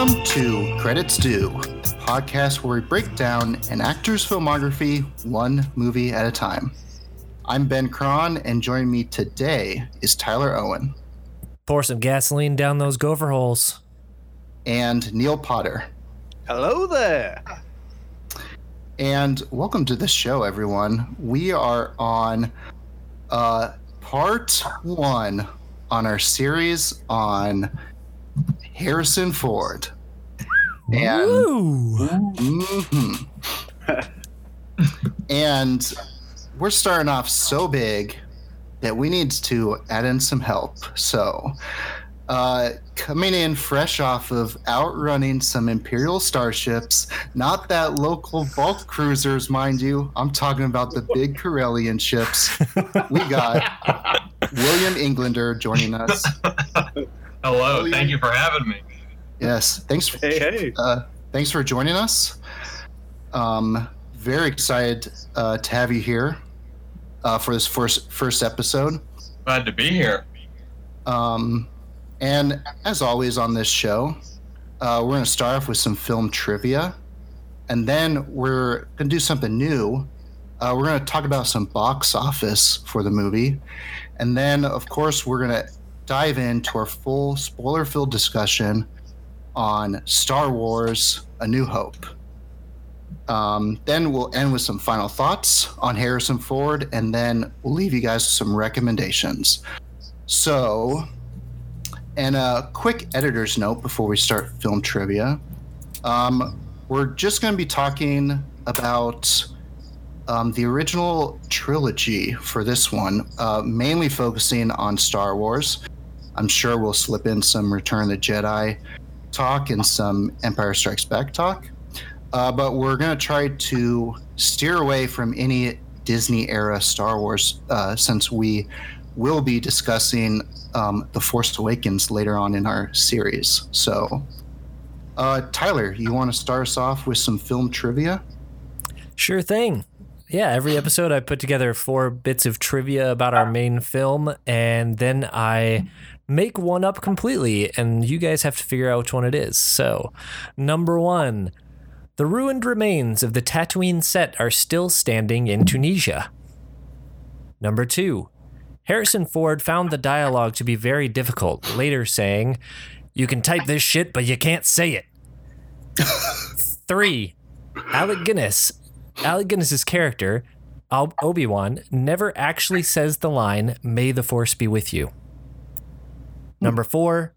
Welcome to Credits Due, the podcast where we break down an actor's filmography one movie at a time. I'm Ben Cron, and joining me today is Tyler Owen. Pour some gasoline down those gopher holes. And Neil Potter. Hello there. And welcome to the show, everyone. We are on uh, part one on our series on Harrison Ford. And, mm-hmm. and we're starting off so big that we need to add in some help. So, uh, coming in fresh off of outrunning some Imperial starships, not that local bulk cruisers, mind you. I'm talking about the big Corellian ships. We got William Englander joining us. Hello, William. thank you for having me. Yes, thanks. For, hey, hey. Uh, thanks for joining us. Um, very excited uh, to have you here uh, for this first first episode. Glad to be here. Um, and as always on this show, uh, we're going to start off with some film trivia, and then we're going to do something new. Uh, we're going to talk about some box office for the movie, and then of course we're going to dive into our full spoiler-filled discussion on Star Wars: A New Hope. Um, then we'll end with some final thoughts on Harrison Ford, and then we'll leave you guys some recommendations. So, and a quick editor's note before we start film trivia. Um, we're just going to be talking about um, the original trilogy for this one, uh, mainly focusing on Star Wars. I'm sure we'll slip in some Return of the Jedi talk and some Empire Strikes Back talk. Uh, but we're going to try to steer away from any Disney era Star Wars uh, since we will be discussing um, The Force Awakens later on in our series. So, uh, Tyler, you want to start us off with some film trivia? Sure thing. Yeah, every episode I put together four bits of trivia about our main film, and then I make one up completely, and you guys have to figure out which one it is. So, number one. The ruined remains of the Tatooine set are still standing in Tunisia. Number two, Harrison Ford found the dialogue to be very difficult, later saying, You can type this shit, but you can't say it. Three, Alec Guinness, Alec Guinness's character, Obi Wan, never actually says the line, May the Force be with you. Number four,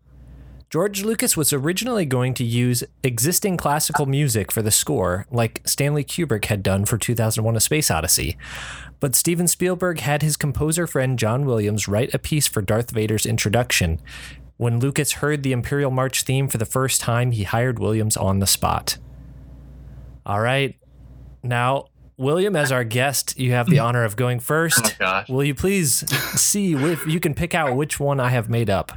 George Lucas was originally going to use existing classical music for the score, like Stanley Kubrick had done for 2001 A Space Odyssey. But Steven Spielberg had his composer friend John Williams write a piece for Darth Vader's introduction. When Lucas heard the Imperial March theme for the first time, he hired Williams on the spot. All right. Now, William, as our guest, you have the honor of going first. Oh Will you please see if you can pick out which one I have made up?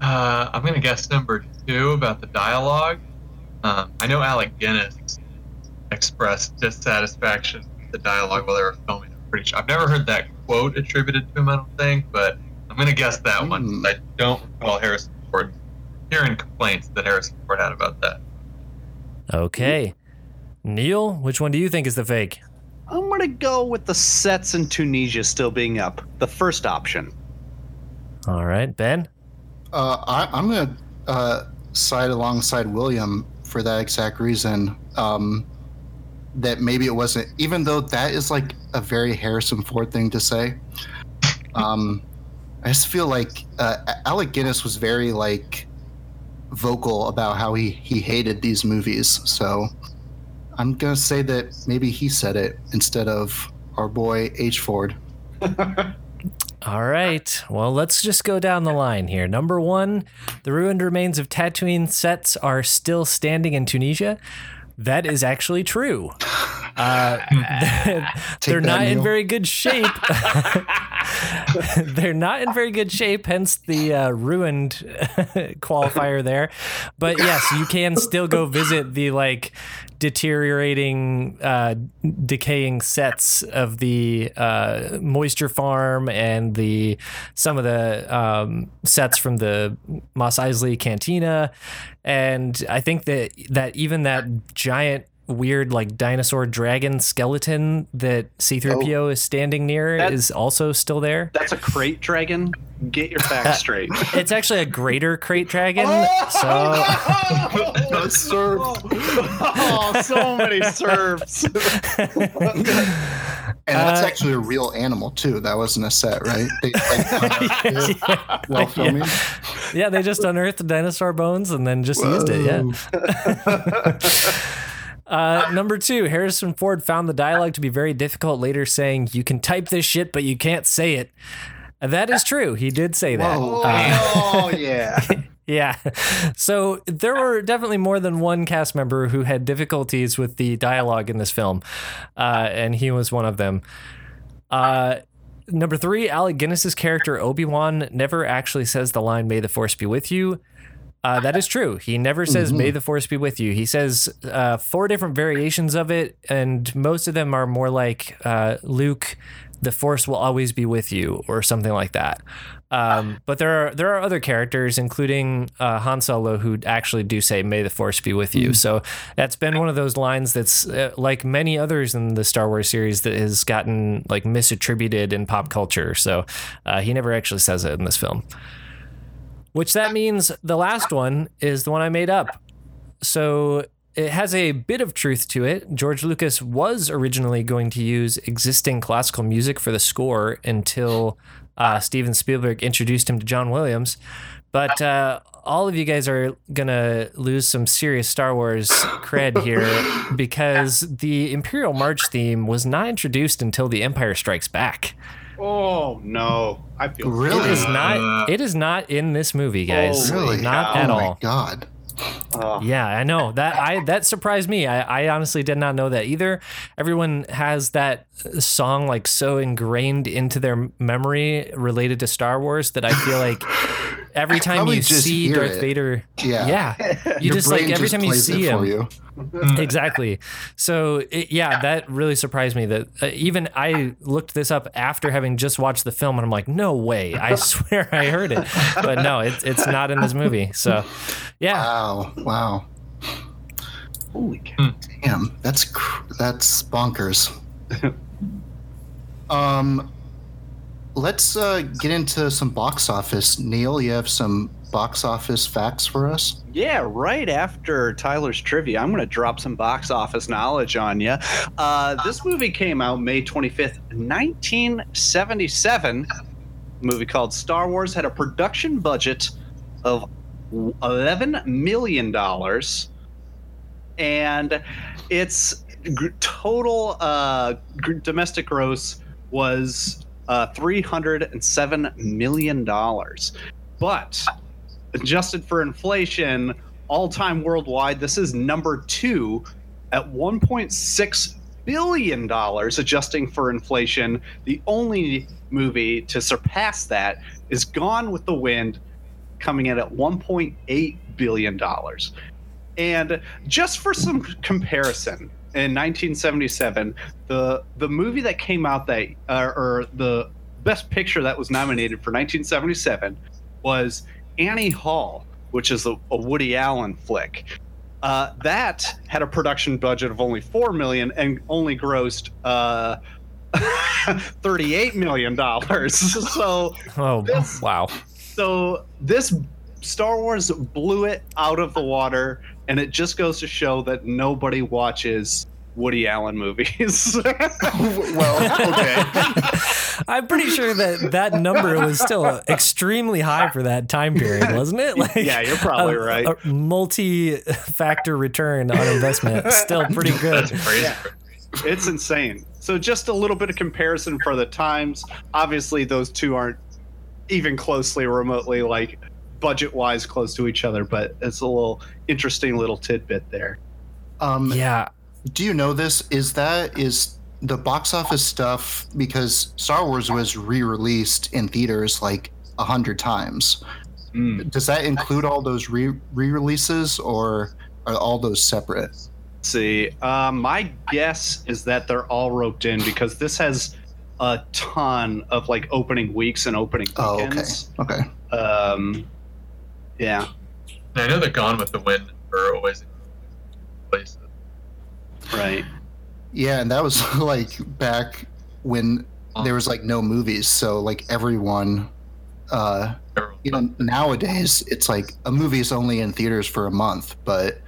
Uh, I'm going to guess number two about the dialogue. Um, I know Alec Guinness expressed dissatisfaction with the dialogue while they were filming. I'm pretty sure. I've never heard that quote attributed to him, I don't think, but I'm going to guess that mm. one. I don't recall Harrison Ford hearing complaints that Harrison Ford had about that. Okay. Neil, which one do you think is the fake? I'm going to go with the sets in Tunisia still being up. The first option. All right. Ben? Uh, I, am going to uh, side alongside William for that exact reason. Um, that maybe it wasn't, even though that is like a very Harrison Ford thing to say. Um, I just feel like uh, Alec Guinness was very like vocal about how he he hated these movies. So I'm gonna say that maybe he said it instead of our boy H Ford. All right. Well, let's just go down the line here. Number one, the ruined remains of Tatooine sets are still standing in Tunisia. That is actually true. Uh, they're not in very good shape. they're not in very good shape, hence the uh, ruined qualifier there. But yes, you can still go visit the like deteriorating, uh, decaying sets of the uh, moisture farm and the some of the um, sets from the Mos Eisley Cantina, and I think that that even that giant weird like dinosaur dragon skeleton that C3PO is standing near That- is also still there. That's a krayt dragon. Get your facts straight. It's actually a greater krayt dragon. So No, sir. oh, so many serves. And that's Uh, actually a real animal too. That wasn't a set, right? They, like, unearthed it while filming. yeah, they just unearthed the dinosaur bones and then just used it. Yeah. Uh, number two, Harrison Ford found the dialogue to be very difficult, later saying, You can type this shit, but you can't say it. That is true. He did say that. Whoa. Uh, oh yeah. yeah. So there were definitely more than one cast member who had difficulties with the dialogue in this film. Uh, and he was one of them. Uh, number three, Alec Guinness's character Obi-Wan never actually says the line, May the Force be with you. Uh, that is true. He never says "May the Force be with you." He says uh, four different variations of it, and most of them are more like uh, Luke, "The Force will always be with you," or something like that. Um, but there are there are other characters, including uh, Han Solo, who actually do say "May the Force be with you." So that's been one of those lines that's uh, like many others in the Star Wars series that has gotten like misattributed in pop culture. So uh, he never actually says it in this film. Which that means the last one is the one I made up. So it has a bit of truth to it. George Lucas was originally going to use existing classical music for the score until uh, Steven Spielberg introduced him to John Williams. But uh, all of you guys are gonna lose some serious Star Wars cred here because the Imperial March theme was not introduced until The Empire Strikes Back. Oh no. I feel Really? It is Uh, not. It is not in this movie, guys. Oh, Really? Not cow. at oh my all. god. Yeah, I know that. I that surprised me. I, I honestly did not know that either. Everyone has that song like so ingrained into their memory related to Star Wars that I feel like every time you see Darth it. Vader, Yeah. yeah, you Your just like every just time you see him, for you. Exactly. So it, yeah, that really surprised me. That uh, even I looked this up after having just watched the film, and I'm like, no way! I swear I heard it, but no, it's it's not in this movie. So yeah, Wow. Wow. Holy cow. Damn, that's cr- that's bonkers. um, let's uh, get into some box office. Neil, you have some box office facts for us? Yeah, right after Tyler's trivia, I'm going to drop some box office knowledge on you. Uh, this movie came out May 25th, 1977. A movie called Star Wars had a production budget of $11 million. And its total uh, domestic gross was uh, $307 million. But adjusted for inflation, all time worldwide, this is number two at $1.6 billion, adjusting for inflation. The only movie to surpass that is Gone with the Wind, coming in at $1.8 billion. And just for some comparison, in 1977, the the movie that came out that uh, or the best picture that was nominated for 1977 was Annie Hall, which is a, a Woody Allen flick. Uh, that had a production budget of only four million and only grossed uh, 38 million dollars. So oh this- wow. so this Star Wars blew it out of the water, and it just goes to show that nobody watches Woody Allen movies. well, okay. I'm pretty sure that that number was still extremely high for that time period, wasn't it? Like, yeah, you're probably a, right. A multi-factor return on investment, still pretty good. That's crazy. Yeah. It's insane. So just a little bit of comparison for the times. Obviously, those two aren't even closely, remotely like budget-wise close to each other, but it's a little interesting little tidbit there. Um, Yeah, Do you know this? Is that is the box office stuff because Star Wars was re-released in theaters like a hundred times. Mm. Does that include all those re re-releases or are all those separate? see. Uh, my guess is that they're all roped in because this has a ton of like opening weeks and opening Oh, okay. Okay. Um, yeah, I know that Gone with the Wind are always in places. Right. Yeah, and that was like back when there was like no movies, so like everyone uh you know nowadays it's like a movie is only in theaters for a month, but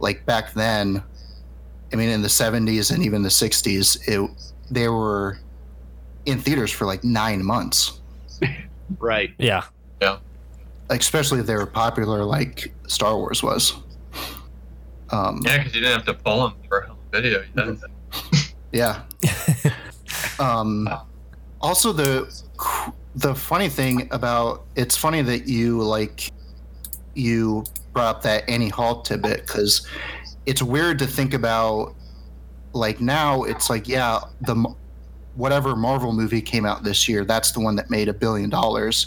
like back then I mean in the 70s and even the 60s it they were in theaters for like 9 months. Right. Yeah. Like, especially if they were popular like Star Wars was. Um Yeah, because you didn't have to pull them for home video. You Yeah. um, also, the the funny thing about it's funny that you like you brought up that Annie Hall tidbit because it's weird to think about. Like now, it's like yeah, the whatever Marvel movie came out this year, that's the one that made a billion dollars,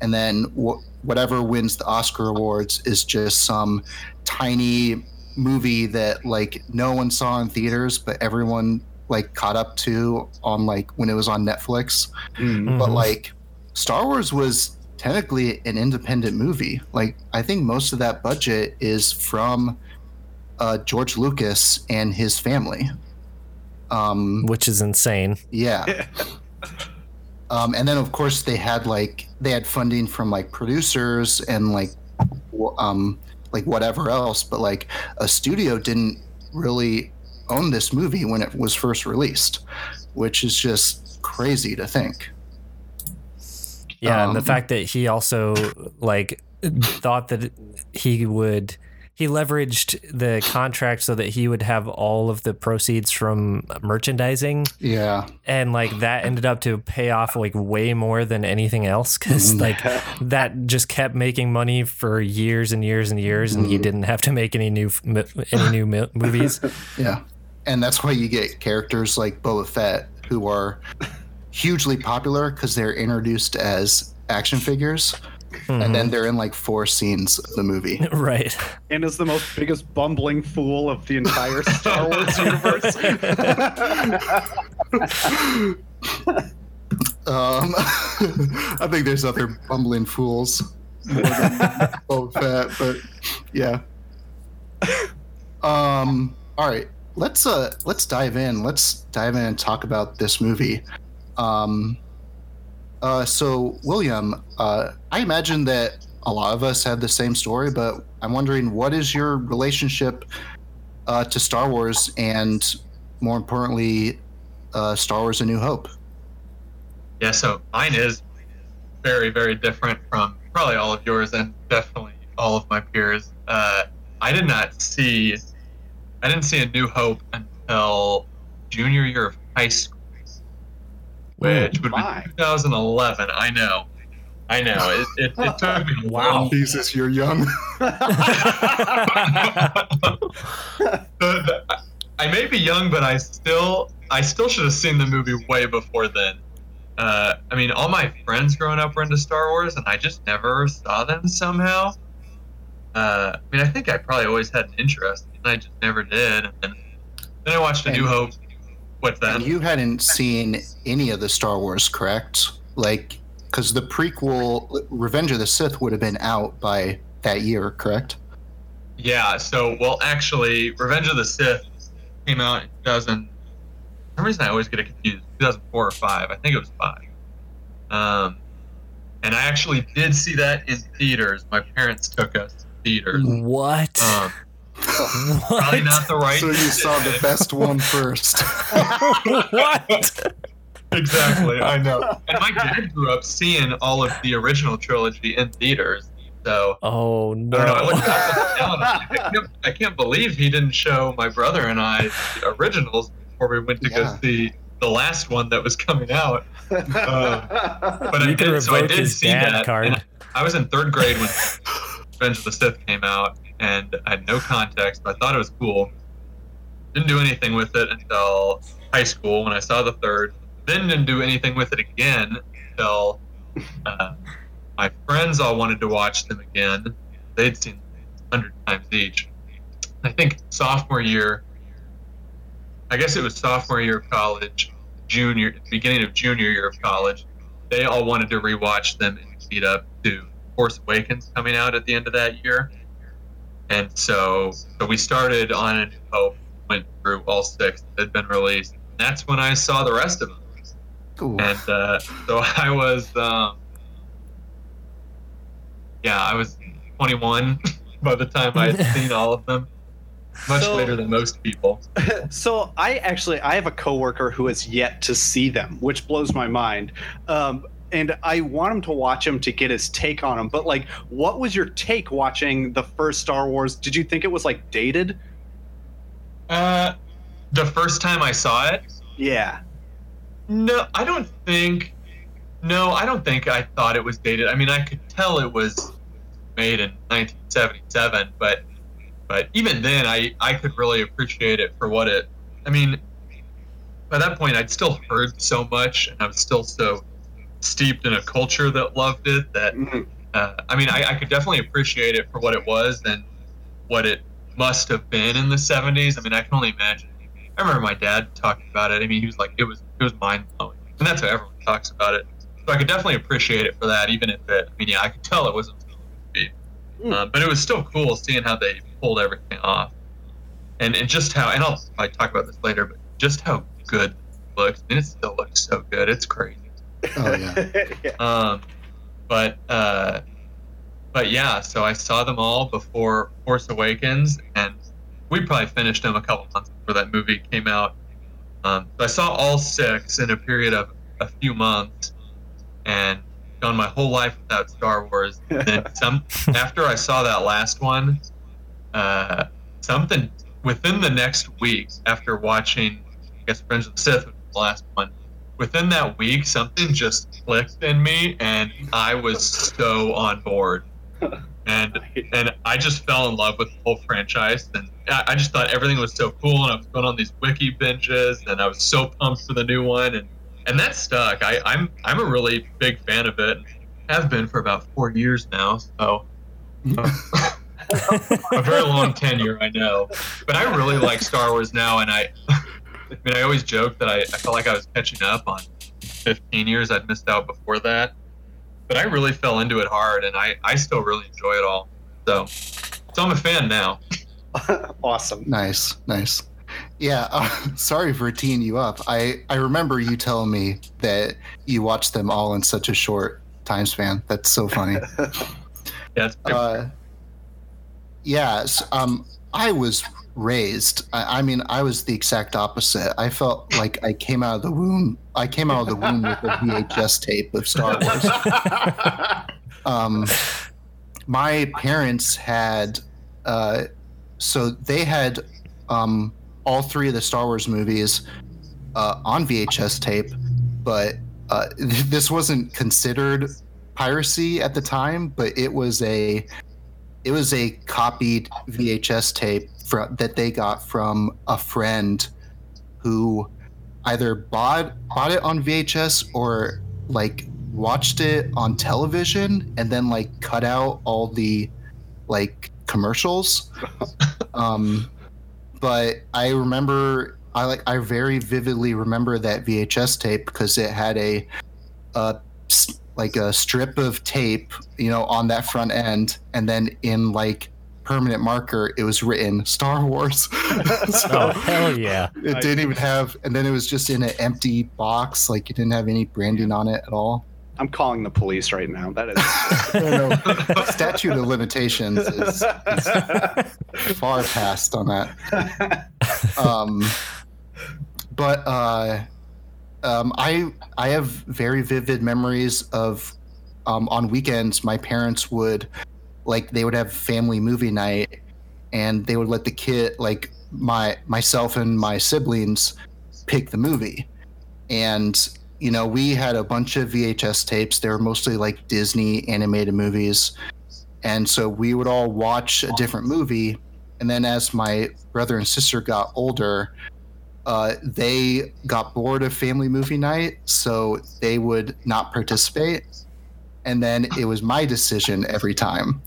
and then wh- whatever wins the Oscar awards is just some tiny movie that like no one saw in theaters, but everyone like caught up to on like when it was on Netflix. Mm. But like Star Wars was technically an independent movie. Like I think most of that budget is from uh, George Lucas and his family. Um, which is insane. yeah. Um, and then of course they had like they had funding from like producers and like w- um like whatever else, but like a studio didn't really own this movie when it was first released, which is just crazy to think. Yeah, and the Um, fact that he also like thought that he would he leveraged the contract so that he would have all of the proceeds from merchandising Yeah. and like that ended up to pay off like way more than anything else cuz Mhm. like that just kept making money for years and years and years and he Mhm. didn't have to make any new any new movies. Yeah. And that's why you get characters like Boba Fett who are hugely popular because they're introduced as action figures and then they're in like four scenes of the movie. right. and is the most biggest bumbling fool of the entire Star Wars universe. Um, I think there's other bumbling fools more than Boba Fett, but yeah. Um, all right, let's uh let's dive in. Let's dive in and talk about this movie. Um, uh, so William, uh, I imagine that a lot of us have the same story, but I'm wondering what is your relationship uh, to Star Wars and more importantly, uh, Star Wars: A New Hope. Yeah, so mine is very, very different from probably all of yours and definitely all of my peers. Uh, I did not see, I didn't see A New Hope until junior year of high school, which would my. be 2011. I know, I know. It, it, it took me a Wow. Jesus, you're young. The- the- I may be young, but I still I still should have seen the movie way before then. Uh, I mean, all my friends growing up were into Star Wars, and I just never saw them somehow. Uh, I mean, I think I probably always had an interest, and I just never did. And then, then I watched A New Hope. What's that? And you hadn't seen any of the Star Wars, correct? Like, because the prequel, Revenge of the Sith, would have been out by that year, correct? Yeah, so well actually Revenge of the Sith came out in 2000 for some reason I always get it confused. 2004 or 5. I think it was 5. Um and I actually did see that in theaters. My parents took us to theaters. What? Um, what? Probably not the right So you saw the best one first. what? exactly, I know. And my dad grew up seeing all of the original trilogy in theaters. So Oh I don't know. I, no. looked down, I, can't, I can't believe he didn't show my brother and I the originals before we went to Yeah. go see the last one that was coming out. Uh, but I you can did, so I did see that. card. I was in third grade when Revenge of the Sith came out, and I had no context, but I thought it was cool. Didn't do anything with it until high school when I saw the third. Then didn't do anything with it again until uh, my friends all wanted to watch them again. They'd seen hundred times each. I think sophomore year. I guess it was sophomore year of college, junior, beginning of junior year of college. They all wanted to rewatch them and meet up to Force Awakens coming out at the end of that year. And so, so we started on A New Hope, went through all six that had been released. And that's when I saw the rest of them. Ooh. And uh, so I was, um, yeah, I was 21 by the time I had seen all of them. Much So- later than most people. so I actually I have a coworker who has yet to see them, which blows my mind. Um, and I want him to watch him to get his take on him. But like, what was your take watching the first Star Wars? Did you think it was like dated? Uh, the first time I saw it, Yeah. No, I don't think. No, I don't think I thought it was dated. I mean, I could tell it was made in 1977, but but even then, I I could really appreciate it for what it. I mean, by that point, I'd still heard so much, and I was still so steeped in a culture that loved it that Mhm. uh, I mean, I, I could definitely appreciate it for what it was and what it must have been in the 70s. I mean, I can only imagine. I remember my dad talking about it. I mean, he was like, it was it was mind blowing, and that's how everyone talks about it. So I could definitely appreciate it for that, even if it. I mean, yeah, I could tell it wasn't supposed to be, Mm. uh, but it was still cool seeing how they pulled everything off, and and just how. And I'll probably talk about this later, but just how good it looks. And it still looks so good. It's crazy. Oh yeah. yeah. Um, but uh, but yeah, so I saw them all before Force Awakens, and we probably finished them a couple months before that movie came out. Um, so I saw all six in a period of a few months, and gone my whole life without Star Wars. And then some after I saw that last one, uh, something within the next week after watching, I guess Friends of the Sith was the last one within that week, something just clicked in me, and I was so on board. And and I just fell in love with the whole franchise, and I, I just thought everything was so cool. And I was going on these wiki binges, and I was so pumped for the new one, and and that stuck. I, I'm I'm a really big fan of it. Have been for about four years now, so a very long tenure, I know. But I really like Star Wars now, and I, I mean, I always joke that I, I felt like I was catching up on 15 years I'd missed out before that. But I really fell into it hard, and I, I still really enjoy it all. So, so I'm a fan now. awesome. Nice, nice. Yeah, uh, sorry for teeing you up. I I remember you telling me that you watched them all in such a short time span. That's so funny. Yeah, it's pretty, uh, yes, um, I was raised. I, I mean, I was the exact opposite. I felt like I came out of the womb. I came out of the womb with a VHS tape of Star Wars. um, my parents had uh, so they had um, all three of the Star Wars movies uh, on VHS tape, but uh, this wasn't considered piracy at the time. But it was a it was a copied VHS tape fro- that they got from a friend who either bought bought it on VHS or like watched it on television and then like cut out all the like commercials. um, but I remember I like I very vividly remember that VHS tape because it had a a like a strip of tape, you know, on that front end, and then in like permanent marker, it was written Star Wars. so Oh hell yeah! it didn't even have, and then it was just in an empty box, like it didn't have any branding on it at all. I'm calling the police right now. That is. I. Statute of limitations is, is far past on that. um, but uh, um, I I have very vivid memories of um, on weekends my parents would like they would have family movie night and they would let the kid like my myself and my siblings pick the movie. And you know we had a bunch of VHS tapes. They were mostly like Disney animated movies. And so we would all watch a different movie. And then as my brother and sister got older uh, they got bored of family movie night, so they would not participate. And then it was my decision every time.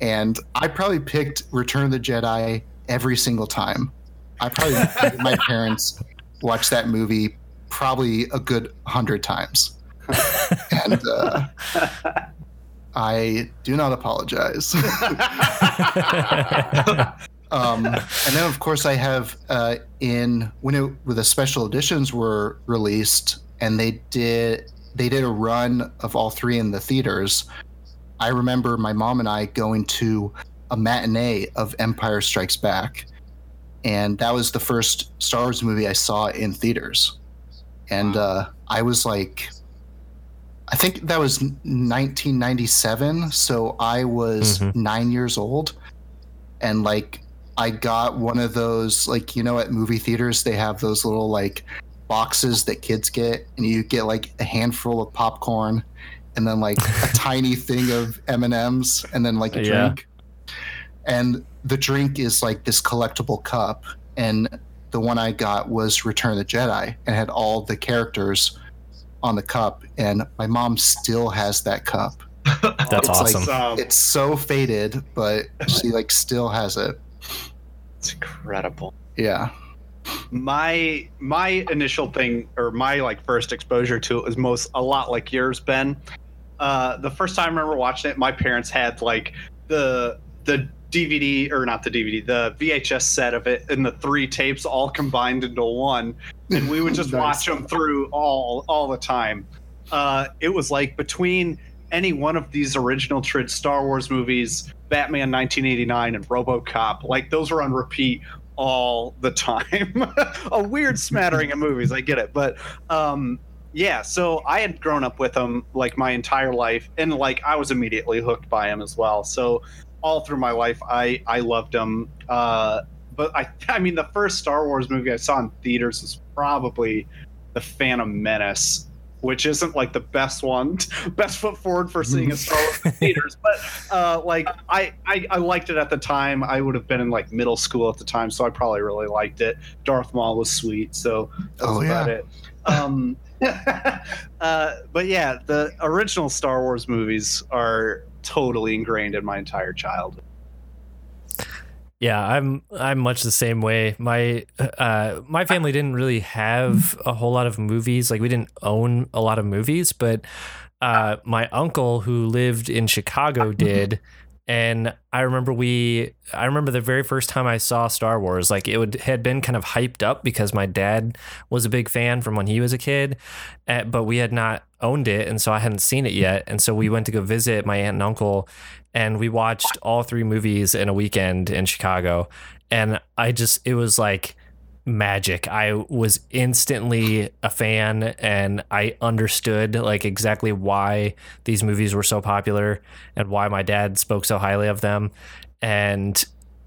And I probably picked Return of the Jedi every single time. I probably my parents watch that movie probably a good hundred times. and uh, I do not apologize. Um, and then, of course, I have uh, in when it, when the special editions were released, and they did they did a run of all three in the theaters. I remember my mom and I going to a matinee of Empire Strikes Back, and that was the first Star Wars movie I saw in theaters, and uh, I was like. I think that was 1997, so I was Mhm. nine years old, and like I got one of those, like, you know, at movie theaters, they have those little, like, boxes that kids get, and you get, like, a handful of popcorn and then, like, a tiny thing of M&Ms and then, like, a Yeah. drink. And the drink is, like, this collectible cup. And the one I got was Return of the Jedi and had all the characters on the cup. And my mom still has that cup. That's It's awesome. Um, It's so faded, but she, like, still has it. it's incredible. Yeah. My my initial thing or my like first exposure to it was most a lot like yours ben uh the first time i remember watching it my parents had like the the dvd or not the dvd the vhs set of it and the three tapes all combined into one and we would just Nice. watch them through all all the time uh it was like between any one of these original trid star wars movies batman 1989 and robocop like those were on repeat all the time. a weird smattering of movies, I get it, but um yeah, so I had grown up with them like my entire life and like I was immediately hooked by them as well. So all through my life I I loved them. Uh but I I mean the first Star Wars movie I saw in theaters was probably The Phantom Menace. Which isn't like the best one, best foot forward for seeing a Star Wars theaters, but uh, like I, I I liked it at the time. I would have been in like middle school at the time, so I probably really liked it. Darth Maul was sweet, so that's Oh, about yeah. it. Um, uh, but yeah, the original Star Wars movies are totally ingrained in my entire childhood. Yeah, I'm I'm much the same way. My uh my family didn't really have a whole lot of movies. Like we didn't own a lot of movies, but uh my uncle who lived in Chicago did and I remember we I remember the very first time I saw Star Wars, like it would had been kind of hyped up because my dad was a big fan from when he was a kid, uh, but we had not owned it and so I hadn't seen it yet. And so we went to go visit my aunt and uncle and we watched all three movies in a weekend in Chicago. And I just, it was like magic. I was instantly a fan and I understood like exactly why these movies were so popular and why my dad spoke so highly of them. And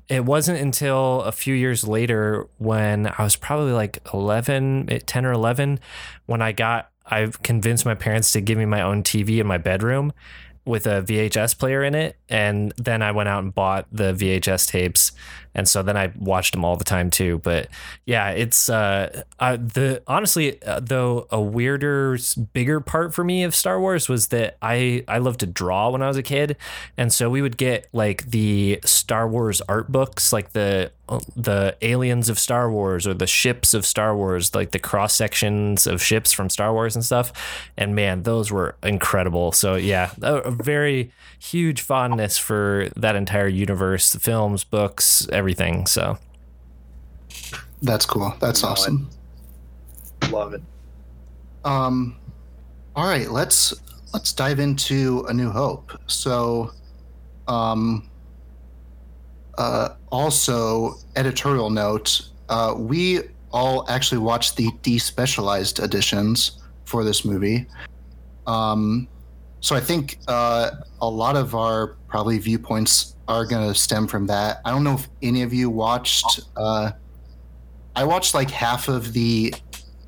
it wasn't until a few years later when I was probably like 11, eh, 10 or 11 when I got, I convinced my parents to give me my own TV in my bedroom with a VHS player in it. And then I went out and bought the VHS tapes. And so then I watched them all the time too. But yeah, it's uh, uh the honestly uh, though a weirder, bigger part for me of Star Wars was that I I loved to draw when I was a kid, and so we would get like the Star Wars art books, like the the aliens of Star Wars or the ships of Star Wars, like the cross sections of ships from Star Wars and stuff. And man, those were incredible. So yeah, a very huge fondness for that entire universe, the films, books, everything. So That's cool. That's Love it. awesome. Love it. Um, all right, let's let's dive into A New Hope. So, um, uh, also editorial note: uh, we all actually watched the despecialized editions for this movie. Um, so I think uh, a lot of our probably viewpoints are going to stem from that. I don't know if any of you watched. Uh, I watched like half of the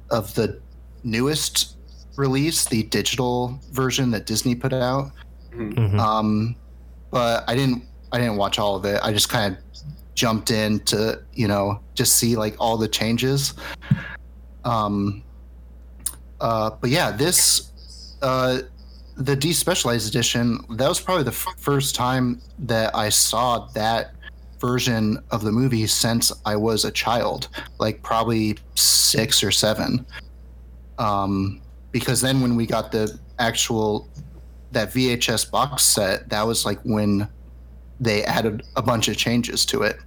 of the newest release, the digital version that Disney put out. mhm. Um, but I didn't I didn't watch all of it. I just kind of jumped in to you know just see like all the changes. Um, uh, but yeah, this uh, the despecialized edition that was probably the f- first time that I saw that version of the movie since I was a child, like probably six or seven. Um, because then when we got the actual that VHS box set, that was like when they added a bunch of changes to it.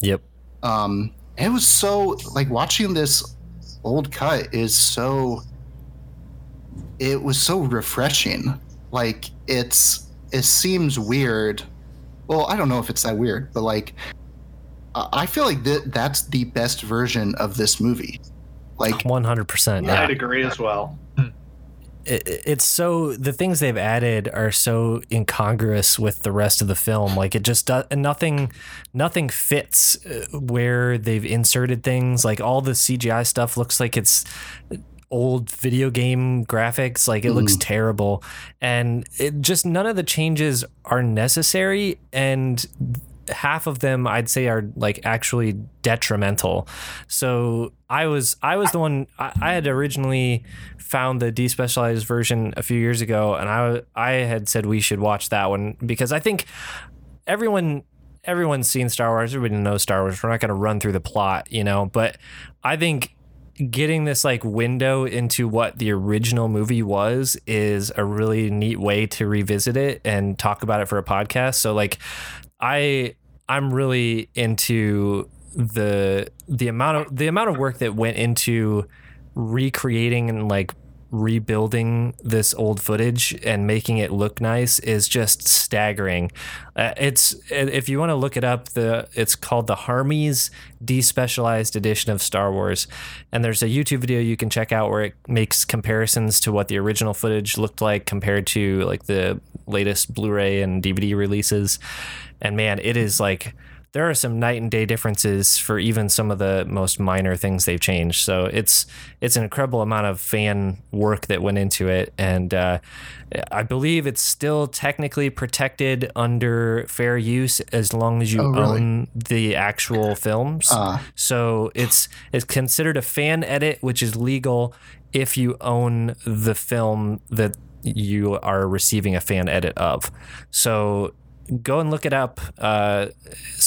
Yep. Um, it was so like watching this old cut is so. It was so refreshing. Like it's it seems weird. Well, I don't know if it's that weird, but like I I feel like that that's the best version of this movie. Like One hundred percent. I'd agree as well. it, it's so the things they've added are so incongruous with the rest of the film like it just does nothing nothing fits uh, where they've inserted things like all the cgi stuff looks like it's old video game graphics like it mm-hmm. looks terrible and it just none of the changes are necessary and half of them I'd say are like actually detrimental. So I was I was the one I, I had originally found the despecialized version a few years ago, and I I had said we should watch that one because I think everyone everyone's seen Star Wars, everybody knows Star Wars. We're not going to run through the plot, you know, but I think getting this like window into what the original movie was is a really neat way to revisit it and talk about it for a podcast. So like I I'm really into the the amount of the amount of work that went into recreating and like rebuilding this old footage and making it look nice is just staggering. Uh, it's if you want to look it up, the it's called the Harmy's Despecialized Edition of Star Wars, and there's a YouTube video you can check out where it makes comparisons to what the original footage looked like compared to like the latest Blu-ray and DVD releases, and man, it is like there are some night and day differences for even some of the most minor things they've changed. So it's it's an incredible amount of fan work that went into it, and uh, I believe it's still technically protected under fair use as long as you Oh, really? own the actual films. Uh. so it's it's considered a fan edit, which is legal if you own the film that you are receiving a fan edit of. So go and look it up. Uh,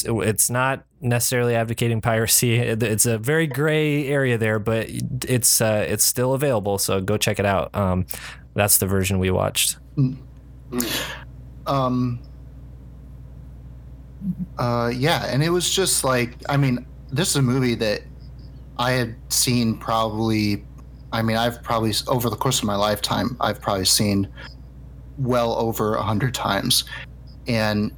it's- not necessarily advocating piracy. It's a very gray area there, but it's uh, it's still available. So go check it out. Um, that's the version we watched. um uh yeah and it was just like i mean this is a movie that i had seen probably i mean i've probably over the course of my lifetime i've probably seen well over a hundred times and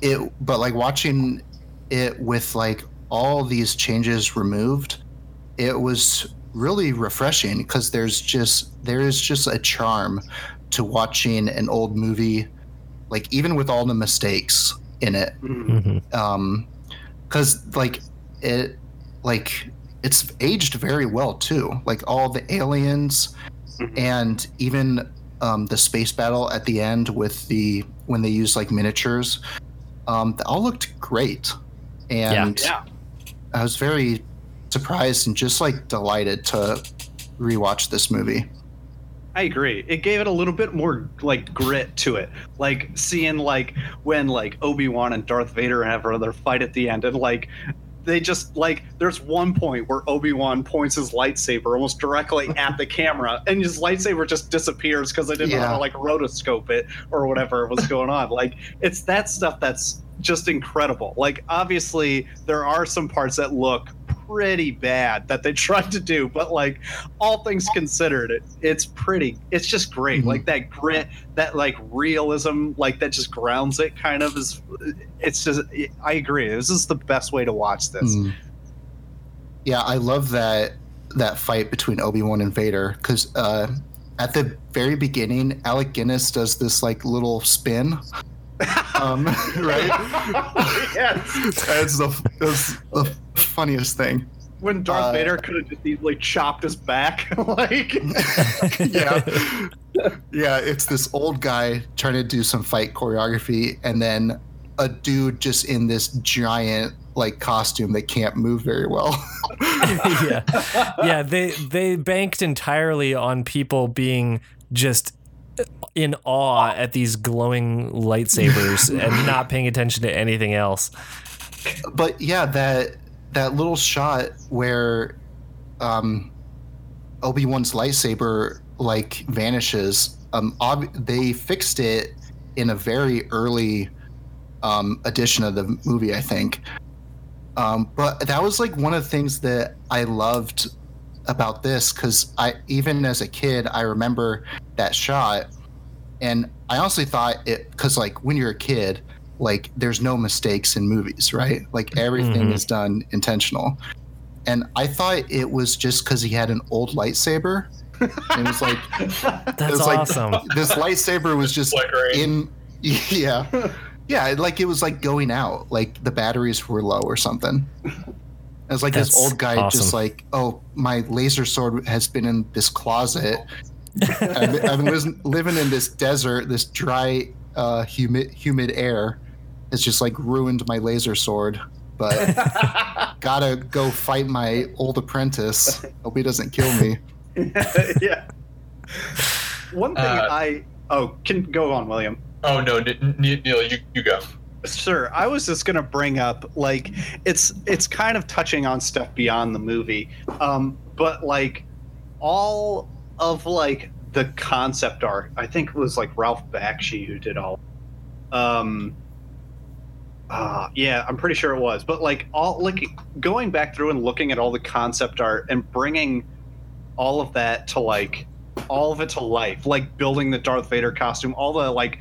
it but like watching it with like all these changes removed it was really refreshing because there's just there is just a charm to watching an old movie like even with all the mistakes in it. Hmm um because like it like it's aged very well too. Like all the aliens Mhm. and even um the space battle at the end with the when they use like miniatures um they all looked great and Yeah. i was very surprised and just like delighted to rewatch this movie I agree. It gave it a little bit more like grit to it. Like seeing like when like Obi-Wan and Darth Vader have their fight at the end and like they just like there's one point where Obi-Wan points his lightsaber almost directly at the camera and his lightsaber just disappears because they didn't Yeah. to like rotoscope it or whatever was going on. Like it's that stuff that's just incredible. Like obviously there are some parts that look pretty bad that they tried to do, but like all things considered, it, it's pretty. It's just great. Mhm. Like that grit, that like realism, like that just grounds it. Kind of is. It's just. I agree. This is the best way to watch this. Mm. Yeah, I love that that fight between Obi Wan and Vader because uh, at the very beginning, Alec Guinness does this like little spin, um, right? yes. It's the, it's the funniest thing. When Darth Uh, Vader could have just easily chopped his back, like. yeah, yeah. It's this old guy trying to do some fight choreography, and then a dude just in this giant like costume that can't move very well. yeah, yeah. They they banked entirely on people being just in awe at these glowing lightsabers and not paying attention to anything else. but yeah, that that little shot where um, Obi Wan's lightsaber like vanishes. Um, ob- they fixed it in a very early um, edition of the movie, I think. Um, but that was like one of the things that I loved about this because I even as a kid I remember that shot, and I honestly thought it because like when you're a kid, like there's no mistakes in movies, right? Like everything Mhm. is done intentional. And I thought it was just because he had an old lightsaber. And it was like That's was like- awesome. this lightsaber was just Flickering. in yeah. Yeah, like it was like going out, like the batteries were low or something. It was like this old guy just like, oh, my laser sword has been in this closet. I've been, I've been living in this desert, this dry, uh, humid, humid air. It's just like ruined my laser sword. But gotta go fight my old apprentice. Hope he doesn't kill me. yeah. One thing Uh, I oh can go on, William. Oh no, N- N- Neil, you you go. Sure. I was just gonna bring up like it's it's kind of touching on stuff beyond the movie, um, but like all of like the concept art. I think it was like Ralph Bakshi who did all. Um. Uh, yeah, I'm pretty sure it was. But like all like going back through and looking at all the concept art and bringing all of that to like all of it to life, like building the Darth Vader costume, all the like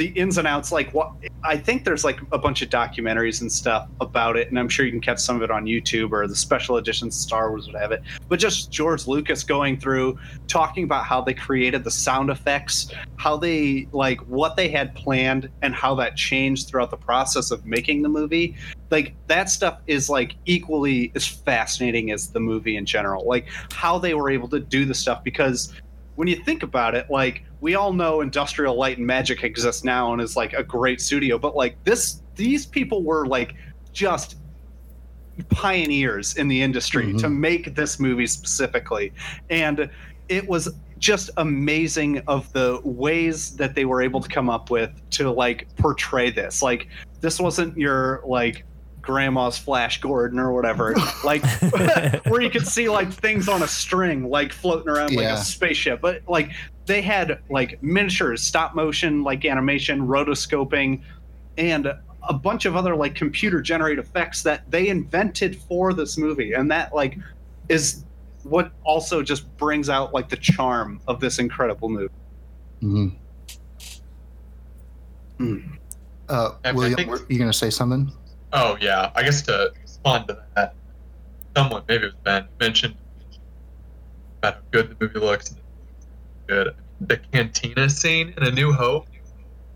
the ins and outs like what i think there's like a bunch of documentaries and stuff about it and i'm sure you can catch some of it on youtube or the special editions star wars would have it but just george lucas going through talking about how they created the sound effects how they like what they had planned and how that changed throughout the process of making the movie. Like that stuff is like equally as fascinating as the movie in general. Like how they were able to do the stuff because when you think about it, like we all know Industrial Light and Magic exists now and is like a great studio, but like this, these people were like just pioneers in the industry Mhm. to make this movie specifically, and it was just amazing of the ways that they were able to come up with to like portray this. Like this wasn't your like grandma's Flash Gordon or whatever, like where you could see like things on a string like floating around like a spaceship but like they had like miniatures stop motion like animation rotoscoping and a bunch of other like computer generated effects that they invented for this movie and that like is what also just brings out like the charm of this incredible movie Mhm. Mm. Uh, I William, think- were you gonna say something? Oh yeah, I guess to respond to that, someone maybe it was Ben mentioned about how good the movie looks. Good, the cantina scene in A New Hope,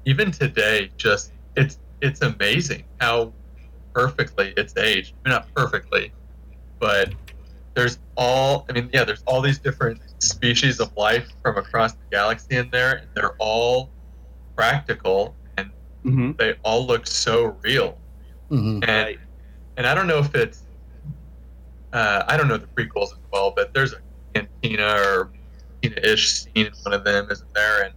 even today, just it's it's amazing how perfectly it's aged. I mean, not perfectly, but there's all. I mean, yeah, there's all these different species of life from across the galaxy in there, and they're all practical and mm-hmm. they all look so real. Hmm And and I don't know if it's uh, I don't know the prequels as well, but there's a cantina or cantina-ish scene in one of them, isn't there? And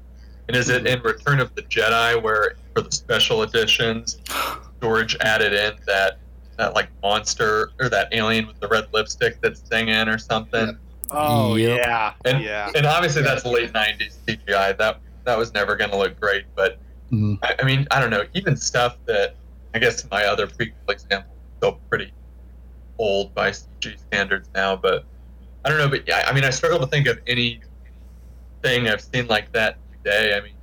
and is it in Return of the Jedi where for the special editions George added in that that like monster or that alien with the red lipstick that's singing or something? oh Yep. yeah And yeah and obviously that's late '90s CGI. That that was never going to look great, but hmm I, I mean, I don't know. Even stuff that I guess my other prequel example is still pretty old by CG standards now, but I don't know. But yeah, I mean, I struggle to think of any thing I've seen like that today. I mean,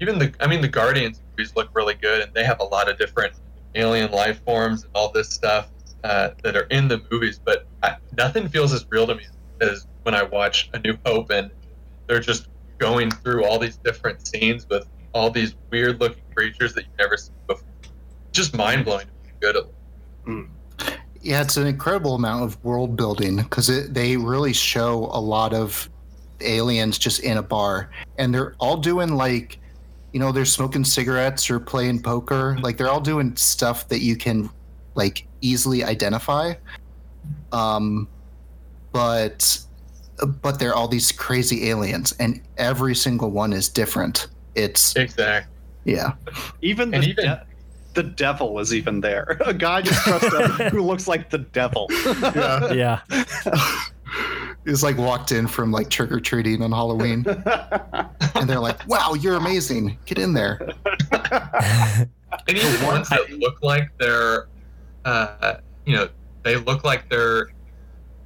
even the I mean the Guardians movies look really good, and they have a lot of different alien life forms and all this stuff uh, that are in the movies. But I, nothing feels as real to me as when I watch A New Hope, and they're just going through all these different scenes with all these weird looking creatures that you've never seen before. Just mind blowing. Good. Yeah, it's an incredible amount of world building because they really show a lot of aliens just in a bar, and they're all doing like, you know, they're smoking cigarettes or playing poker. Like they're all doing stuff that you can like easily identify. Um, but but they're all these crazy aliens, and every single one is different. It's Exactly. yeah, Even the And even- de- the devil is even there. A guy just dressed up who looks like the devil. yeah. Yeah. He's like walked in from like trick or treating on Halloween, and they're like, "Wow, you're amazing! Get in there." And even ones that look like they're, uh, you know, they look like they're.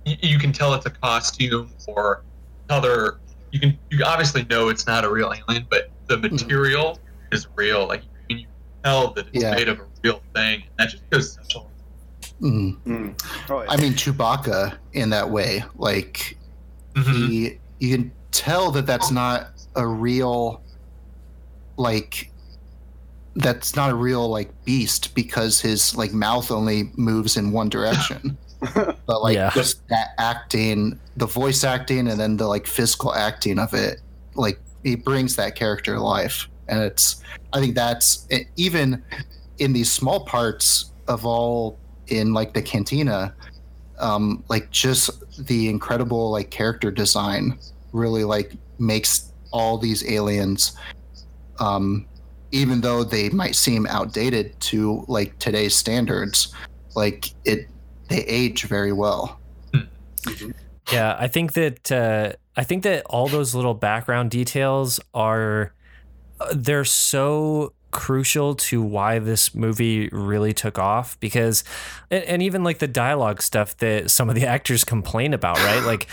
You, you can tell it's a costume or how they're. You can you obviously know it's not a real alien, but the material is real. Like you can tell that it's Yeah. made of a real thing, and that just goes such a Mm. Mm. Oh, yeah. I mean, Chewbacca in that way, like Mhm. he, you can tell that that's not a real, like, that's not a real like beast because his like mouth only moves in one direction. but like Yeah. just that acting, the voice acting, and then the like physical acting of it, like he brings that character to life, and it's. I think that's even in these small parts of all in like the cantina, um, like just the incredible like character design really like makes all these aliens, um, even though they might seem outdated to like today's standards, like it they age very well. Yeah, I think that uh, I think that all those little background details are they're so crucial to why this movie really took off because and, and even like the dialogue stuff that some of the actors complain about right? Like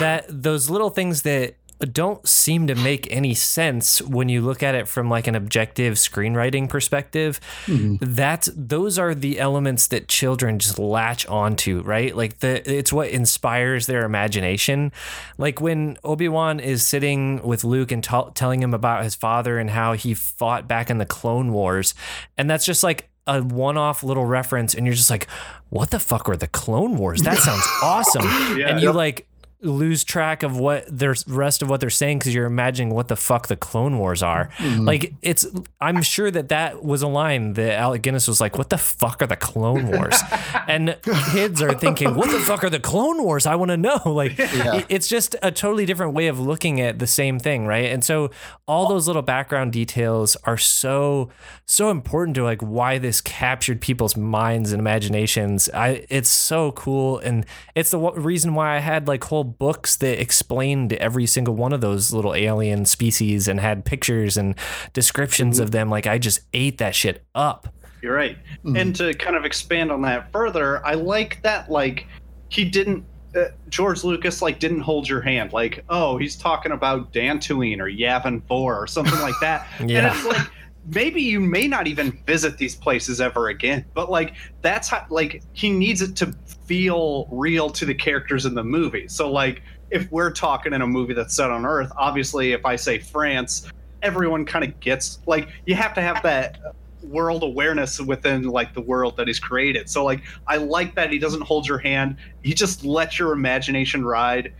that those little things that don't seem to make any sense when you look at it from like an objective screenwriting perspective. Hmm. That's those are the elements that children just latch onto right? Like the it's what inspires their imagination. Like when obi-wan is sitting with luke and t- telling him about his father and how he fought back in the clone wars and that's just like a one-off little reference and you're just like what the fuck are the clone wars? That sounds awesome. Yeah. and you like lose track of what their rest of what they're saying because you're imagining what the fuck the clone wars are. Mm-hmm. Like it's i'm sure that that was a line that alec guinness was like what the fuck are the clone wars? And kids are thinking what the fuck are the clone wars? I want to know. Like Yeah. it's just a totally different way of looking at the same thing right? And so all those little background details are so so important to like why this captured people's minds and imaginations. I it's so cool and it's the reason why i had like whole books that explained every single one of those little alien species and had pictures and descriptions of them like i just ate that shit up You're right. Mhm. And to kind of expand on that further, I like that like he didn't uh, George Lucas like didn't hold your hand like oh he's talking about Dantooine or Yavin 4 or something like that. And Yeah. it's like maybe you may not even visit these places ever again, but like that's how like he needs it to feel real to the characters in the movie. So like if we're talking in a movie that's set on Earth, obviously if I say France, everyone kind of gets like you have to have that world awareness within like the world that he's created. So like I like that he doesn't hold your hand. He just lets your imagination ride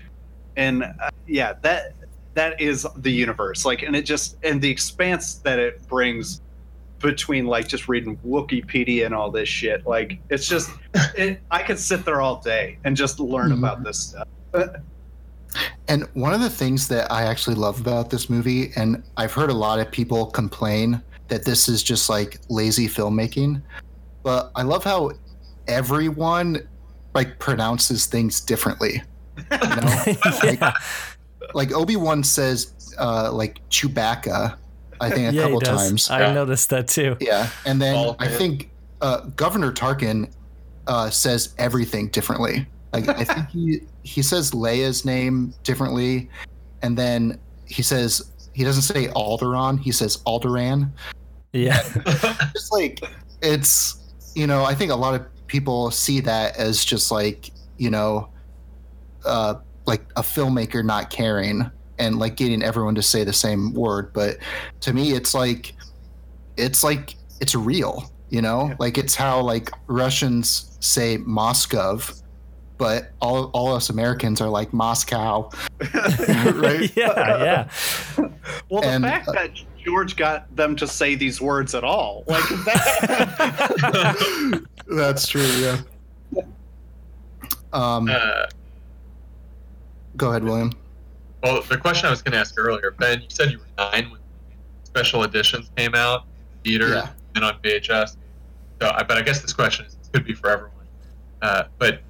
and uh, yeah, that that is the universe. Like and it just and the expanse that it brings between like just reading Wikipedia and all this shit. Like it's just it, I could sit there all day and just learn Mhm. about this stuff. And one of the things that I actually love about this movie, and I've heard a lot of people complain that this is just like lazy filmmaking, but I love how everyone like pronounces things differently. You know? yeah like Obi Wan says, uh, like Chewbacca, I think a yeah, couple times. i Yeah. noticed that too Yeah, and then All I good. think uh, Governor Tarkin uh, says everything differently. Like I think he he says Leia's name differently, and then he says he doesn't say Alderaan. He says Alderan. yeah Just like it's you know I think a lot of people see that as just like you know, uh, like a filmmaker not caring and like getting everyone to say the same word. But to me, it's like it's like it's real. You know, Yeah. like it's how like Russians say Moscow, but all all us Americans are like Moscow. Right? yeah yeah Well, the And, fact uh, that George got them to say these words at all, like that, That's true. Yeah. Um, Uh, go ahead, William. well, the question I was going to ask earlier, Ben, you said you were nine when special editions came out, theaters Yeah. and on VHS. So, I, but I guess this question is, could be for everyone. Uh, but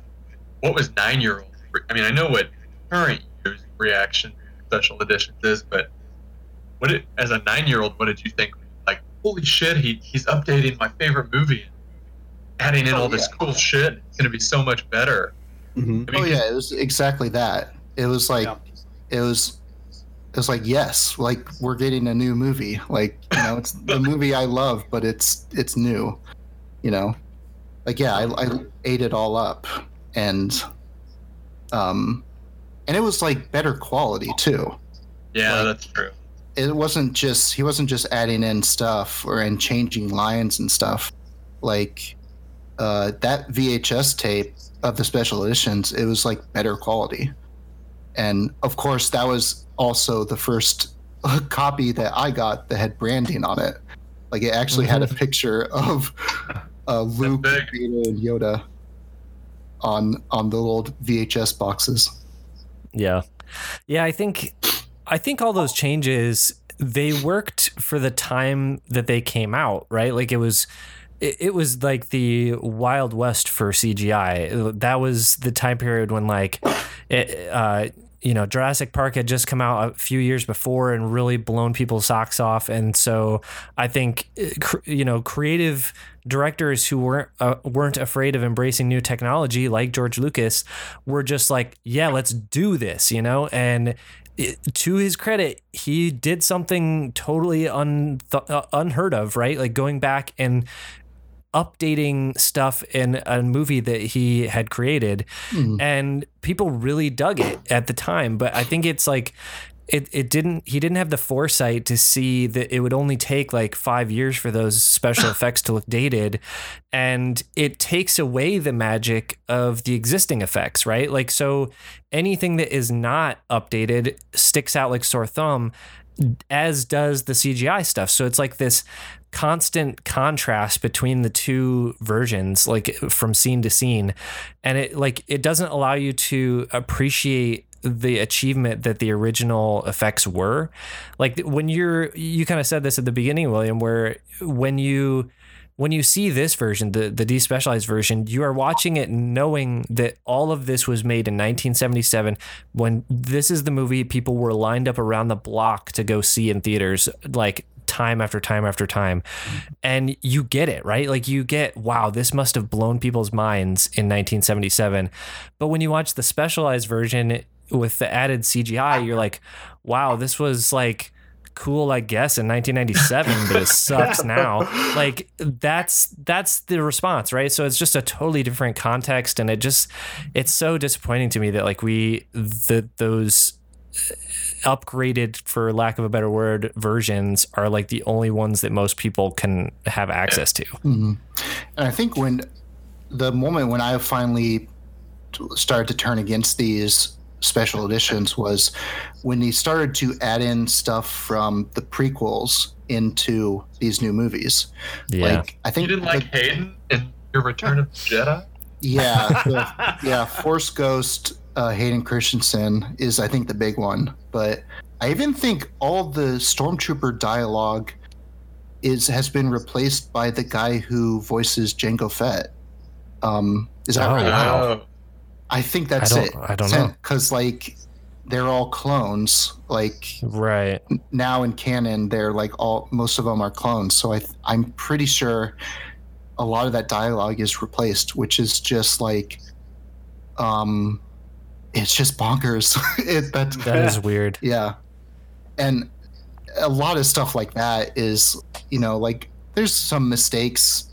what was nine-year-old? I mean, I know what current year's reaction to special editions is, but what did, as a nine-year-old, what did you think? Like, holy shit, he he's updating my favorite movie, adding in Oh, all this yeah. cool shit. It's going to be so much better. Mhm. I mean, Oh yeah, it was exactly that. It was like Yeah. it was it was like yes, like we're getting a new movie. Like, you know, it's the movie I love, but it's it's new. You know? Like yeah, I, I ate it all up and um and it was like better quality too. yeah, like- that's true. It wasn't just he wasn't just adding in stuff or and changing lines and stuff. Like uh that VHS tape of the special editions, it was like better quality. And of course, that was also the first copy that I got that had branding on it. Like it actually had a picture of uh, Luke, big. Vader, and Yoda on on the old VHS boxes. Yeah. Yeah, I think I think all those changes they worked for the time that they came out, right? Like it was it, it was like the wild west for CGI. That was the time period when like it, uh you know, Jurassic Park had just come out a few years before and really blown people's socks off, and so I think, uh, you know, creative directors who weren't uh, weren't afraid of embracing new technology, like George Lucas, were just like, yeah, let's do this, you know, and. To his credit, he did something totally un, uh, unheard of, right? Like going back and updating stuff in a movie that he had created. Mhm. and people really dug it at the time but i think it's like it, it didn't he didn't have the foresight to see that it would only take like five years for those special effects to look dated. And it takes away the magic of the existing effects right? Like so anything that is not updated sticks out like sore thumb as does the cgi stuff. So it's like this constant contrast between the two versions like from scene to scene. And it like it doesn't allow you to appreciate the achievement that the original effects were. Like when you're you kind of said this at the beginning william where when you when you see this version the the despecialized version you are watching it knowing that all of this was made in 1977 when this is the movie people were lined up around the block to go see in theaters. Like time after time after time. And you get it right? Like you get wow this must have blown people's minds in 1977 but when you watch the specialized version with the added CGI you're like wow this was like cool i guess in 1997 but it sucks now. Like that's that's the response right? So it's just a totally different context and it just it's so disappointing to me that like we the those upgraded for lack of a better word versions are like the only ones that most people can have access to Mhm. And I think when the moment when I finally started to turn against these special editions was when they started to add in stuff from the prequels into these new movies. yeah Like I think You didn't the- like Hayden in your Return of the Jedi? yeah, the- yeah, Force Ghost uh, Hayden Christensen is I think the big one, but I even think all the stormtrooper dialogue is has been replaced by the guy who voices Jango Fett. Um, is that Oh, right? wow. I think that's I it. I don't know. because like they're all clones. Like right now in canon, they're like all most of them are clones. So I I'm pretty sure a lot of that dialogue is replaced, which is just like, um, it's just bonkers. it, that that is weird. Yeah, and a lot of stuff like that is you know like there's some mistakes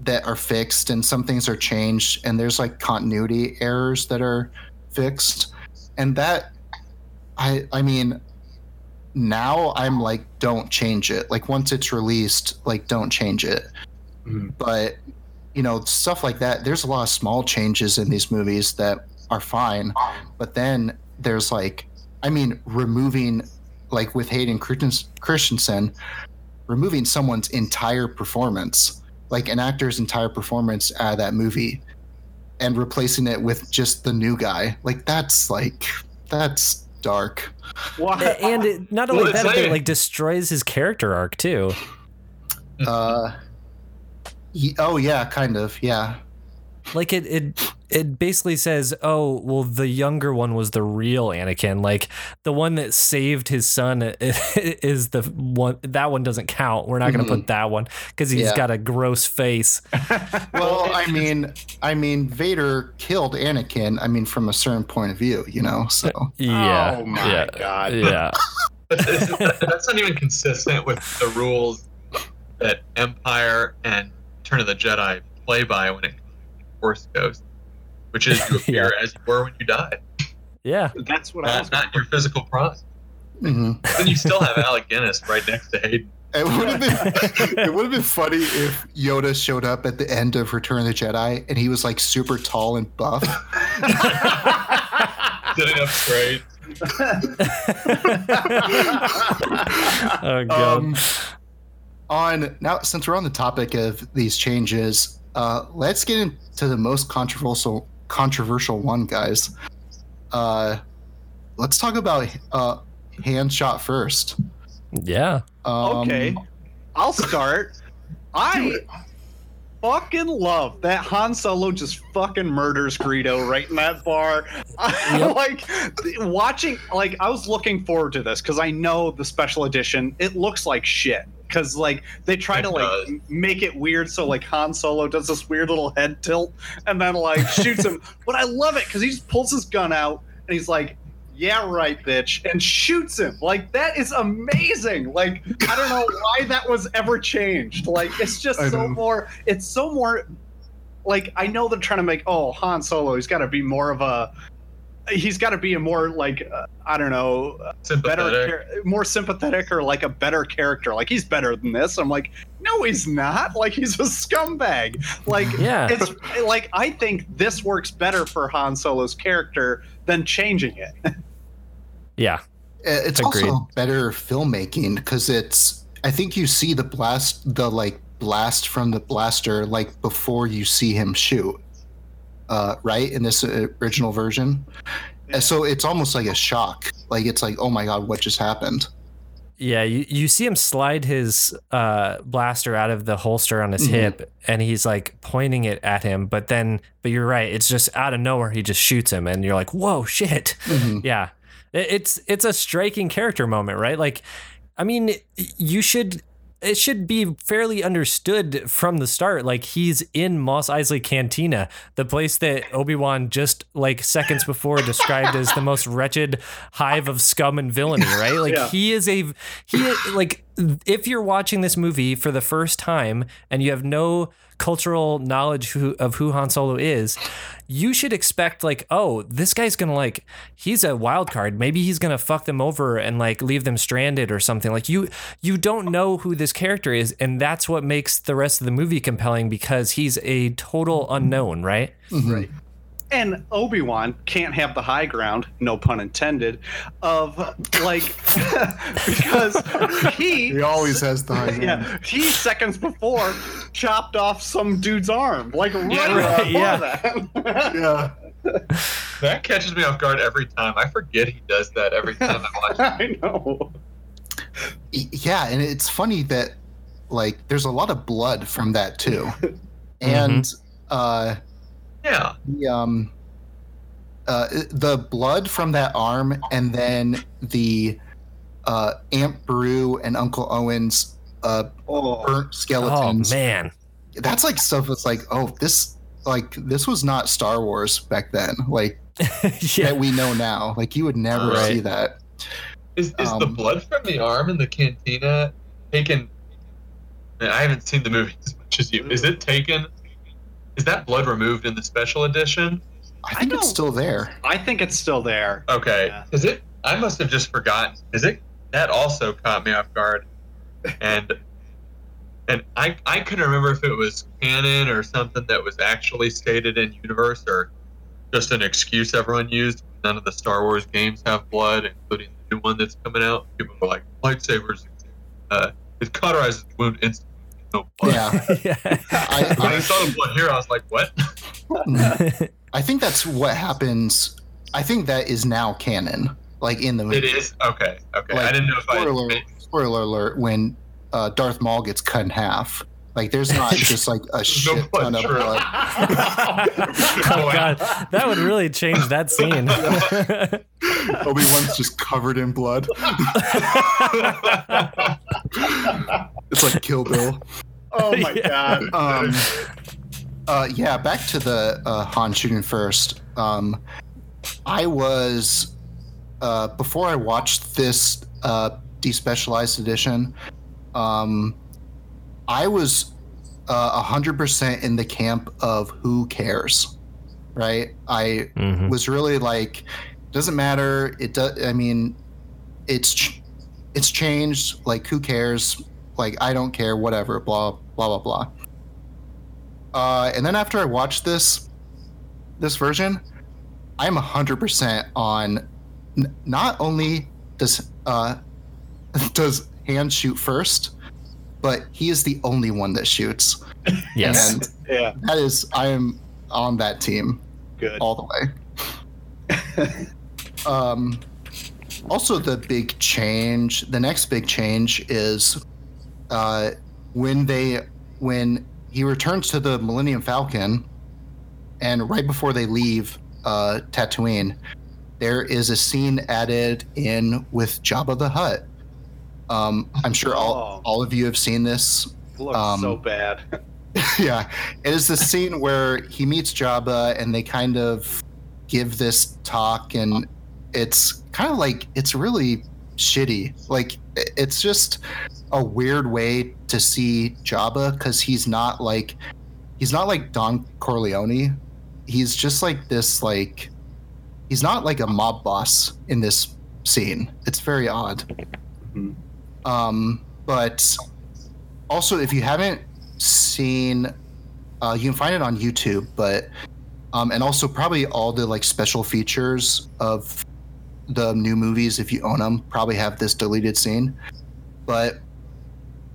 that are fixed and some things are changed and there's like continuity errors that are fixed. And that i i mean now i'm like don't change it. Like once it's released like don't change it. Mhm. but you know stuff like that there's a lot of small changes in these movies that are fine but then there's like i mean removing like with hayden christensen removing someone's entire performance like an actor's entire performance out of that movie and replacing it with just the new guy. Like that's like that's dark. Why? and it, not only Well, that, not it like destroys his character arc too. Uh ye- oh yeah, kind of. Yeah. Like it, it, it basically says, "Oh, well, the younger one was the real Anakin. Like the one that saved his son is the one. That one doesn't count. We're not going to put mm-hmm. that one because he's Yeah. got a gross face. Well, I mean, I mean, Vader killed Anakin. I mean, from a certain point of view, you know. So uh, Yeah. Oh my yeah, God. Yeah. That's not even consistent with the rules that Empire and Turn of the Jedi play by when it comes Force Ghost, which is you appear as you were when you died, Yeah. That's what I was. not, not your physical prime. mhm. Then you still have Alec Guinness right next to Hayden. it would have been it would have been funny if Yoda showed up at the end of Return of the Jedi and he was like super tall and buff. Sitting up straight. Oh god. um, on now, since we're on the topic of these changes, uh, let's get into the most controversial controversial one, guys. Uh, let's talk about uh, Han shot first. yeah. Um, okay, I'll start. I fucking love that Han Solo just fucking murders Greedo right in that bar. I, Yep. like watching. Like I was looking forward to this because I know the special edition. It looks like shit because like they try It to like does. m- make it weird. So like Han Solo does this weird little head tilt and then like shoots him. But I love it because he just pulls his gun out and he's like. Yeah, right, bitch, and shoots him. Like that is amazing. Like I don't know why that was ever changed. Like it's just I so know. more. It's so more. Like I know they're trying to make oh Han Solo. He's got to be more of a. He's got to be a more like uh, I don't know better, Sympathetic. char- more sympathetic or like a better character. Like he's better than this. I'm like, no, he's not. Like he's a scumbag. Like Yeah. it's like I think this works better for Han Solo's character than changing it. Yeah. It's Agreed. also better filmmaking because it's. I think you see the blast, the like blast from the blaster, like before you see him shoot. Uh, right in this uh, original version, Yeah. so it's almost like a shock. Like it's like, oh my god, what just happened? Yeah, you, you see him slide his uh, blaster out of the holster on his Mhm. hip, and he's like pointing it at him. But then, but you're right, it's just out of nowhere. He just shoots him, and you're like, "Whoa, shit!" Mhm. Yeah, It- it's it's a striking character moment, right? Like, I mean, you should it should be fairly understood from the start. Like he's in Mos Eisley Cantina, the place that Obi Wan just like seconds before described as the most wretched hive of scum and villainy. Right? Like Yeah. he is a he like if you're watching this movie for the first time and you have no cultural knowledge who, of who Han Solo is, you should expect like, oh, this guy's gonna like, he's a wild card. Maybe he's gonna fuck them over and like leave them stranded or something. Like you, you don't know who this character is, and that's what makes the rest of the movie compelling because he's a total unknown, right? Mhm. And Obi Wan can't have the high ground, no pun intended, of like because he He always has the high ground. yeah he seconds before chopped off some dude's arm like right, Yeah, right, before yeah. that. Yeah. That catches me off guard every time. I forget he does that every time I watch. it. I know. Yeah, and it's funny that like there's a lot of blood from that too. And uh Yeah, the um uh the blood from that arm and then the uh Aunt Beru and Uncle Owen's uh Oh, burnt Oh skeletons. man, That's like stuff that's like, oh, this like this was not Star Wars back then, like yeah, that we know now. Like you would never Right. see that. is is the Um, blood from the arm in the cantina taken? I haven't seen the movie as much as you. Is it taken? Is that blood removed in the special edition? I think it's still there. I think it's still there. Okay, Yeah. is it? I must have just forgotten. Is it? That also caught me off guard, and and I I couldn't remember if it was canon or something that was actually stated in universe or just an excuse everyone used. None of the Star Wars games have blood, including the new one that's coming out. People were like lightsabers. Uh, it cauterizes the wound instantly. No blood. Yeah, yeah. I, When I I, saw the blood here, I was like, what? I think that's what happens. I think that is now canon, like in the movie. It is okay. Okay, Like, I didn't know if I. Spoiler, spoiler alert: when uh, Darth Maul gets cut in half, like there's not just like a shit blood, ton of true. blood. oh god, that would really change that scene. Obi Wan's just covered in blood. It's like Kill Bill. oh my Yeah. god. Um, uh, yeah, back to the uh, Han shooting first. Um, I was uh, before I watched this uh, despecialized edition. Um, I was uh, hundred percent in the camp of who cares, right? I Mhm. was really like, doesn't matter. It does. I mean, it's ch- it's changed. Like, who cares? Like, I don't care. Whatever. Blah blah blah blah. Uh, and then after I watched this this version, I'm hundred percent on. N- not only does uh does Han shoot first, but he is the only one that shoots. yes. And Yeah, that is, I am on that team good. all the way. um, also, the big change, the next big change is uh, when they when he returns to the Millennium Falcon, and right before they leave uh, Tatooine, there is a scene added in with Jabba the Hutt. Um, I'm sure all Oh. all of you have seen this Looks um, so bad. yeah, it is the scene where he meets Jabba and they kind of give this talk, and it's kind of like it's really shitty. Like it's just a weird way to see Jabba because he's not like he's not like Don Corleone. He's just like this like he's not like a mob boss in this scene. It's very odd. Mhm. Um, but also, if you haven't seen, uh, you can find it on YouTube. But um, and also probably all the like special features of the new movies, if you own them, probably have this deleted scene. But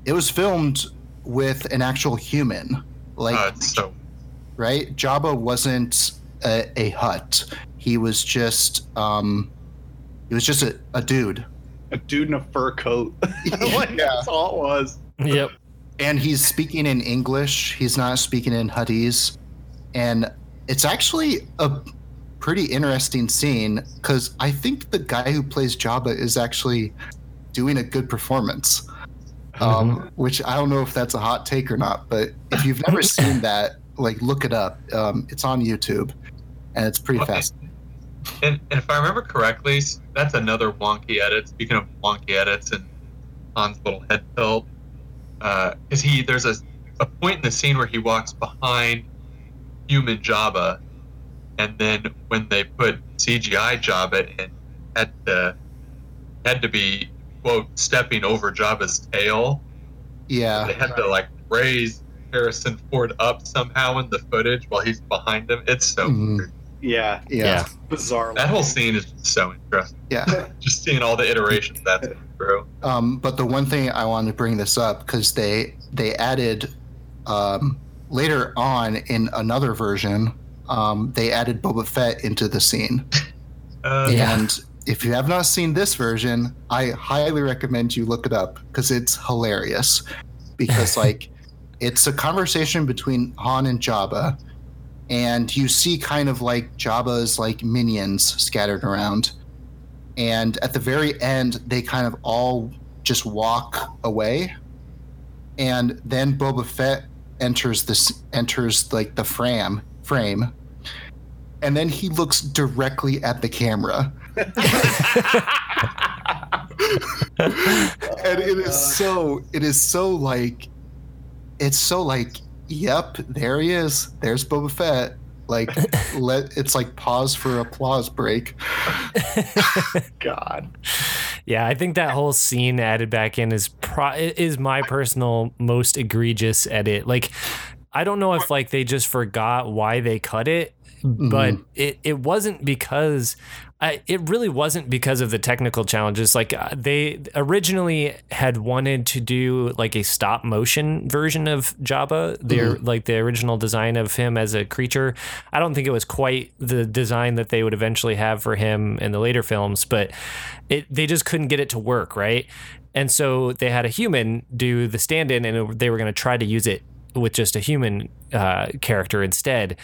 it was filmed with an actual human, like Uh, so right? Jabba wasn't a, a Hutt. He was just um, he was just a, a dude. A dude in a fur coat. like, That's all it was. Yep. and he's speaking in English. He's not speaking in Huttese, and it's actually a pretty interesting scene because I think the guy who plays Jabba is actually doing a good performance. Um, which I don't know if that's a hot take or not, but if you've never seen that, like look it up. Um, it's on YouTube, and it's pretty Okay. fast. And, and if I remember correctly, that's another wonky edit. Speaking of wonky edits and Han's little head tilt, because he there's a, a point in the scene where he walks behind human Jabba, and then when they put CGI Jabba in, had to had to be quote stepping over Jabba's tail. Yeah, they had to like raise Harrison Ford up somehow in the footage while he's behind him. It's so Mhm. weird. Yeah, yeah, Yeah. bizarre. That whole scene is just so interesting. yeah. Just seeing all the iterations that's been through. Um, but the one thing I wanted to bring this up because they they added um, later on in another version, um, they added Boba Fett into the scene. Uh, Yeah. And if you have not seen this version, I highly recommend you look it up because it's hilarious. Because like it's a conversation between Han and Jabba, and you see kind of like Jabba's like minions scattered around. And at the very end, they kind of all just walk away. And then Boba Fett enters this enters like the frame frame. And then he looks directly at the camera. and it is uh. so it is so like it's so like yep there he is there's boba fett like let it's like pause for applause break God. Yeah, I think that whole scene added back in is pro- is my personal most egregious edit. Like, I don't know if like they just forgot why they cut it, but mm-hmm. it it wasn't because I, it really wasn't because of the technical challenges. Like uh, they originally had wanted to do like a stop motion version of Jabba, their like the original design of him as a creature. I don't think it was quite the design that they would eventually have for him in the later films, but it they just couldn't get it to work, right? And so they had a human do the stand-in, and it- they were going to try to use it with just a human uh, character instead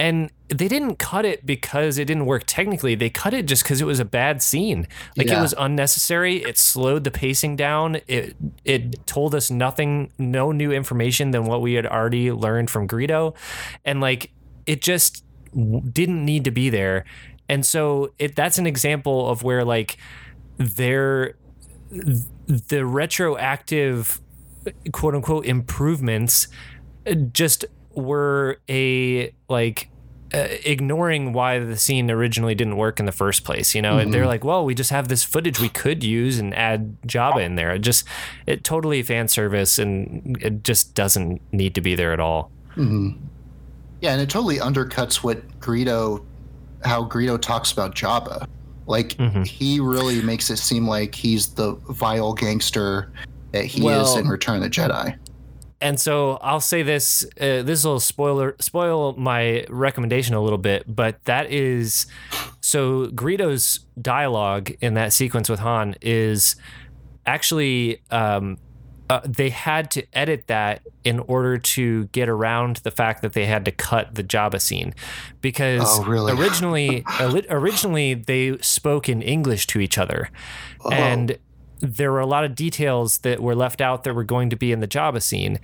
and they didn't cut it because it didn't work technically. They cut it just because it was a bad scene. Like it was unnecessary. It slowed the pacing down. It it told us nothing, no new information than what we had already learned from Greedo, and like it just didn't need to be there. And so it that's an example of where like their the retroactive quote unquote improvements uh, just were a like uh, ignoring why the scene originally didn't work in the first place you know and they're like well we just have this footage we could use and add Jabba in there it just it totally fan service and it just doesn't need to be there at all Yeah, and it totally undercuts what Greedo, how Greedo talks about Jabba. Like Mhm. he really makes it seem like he's the vile gangster that he is in Return of the Jedi. And so I'll say this: uh, this will spoiler spoil my recommendation a little bit, but that is so Greedo's dialogue in that sequence with Han is actually um, uh, they had to edit that in order to get around the fact that they had to cut the Jabba scene because Oh, really? originally originally they spoke in English to each other Oh. and there were a lot of details that were left out that were going to be in the Jabba scene.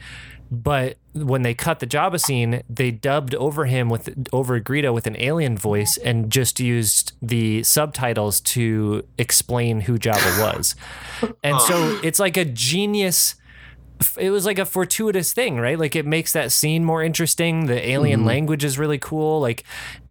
But when they cut the Jabba scene, they dubbed over him with over Greedo with an alien voice and just used the subtitles to explain who Jabba was. And so it's like a genius it was like a fortuitous thing, right? Like it makes that scene more interesting. The alien mm-hmm. language is really cool. Like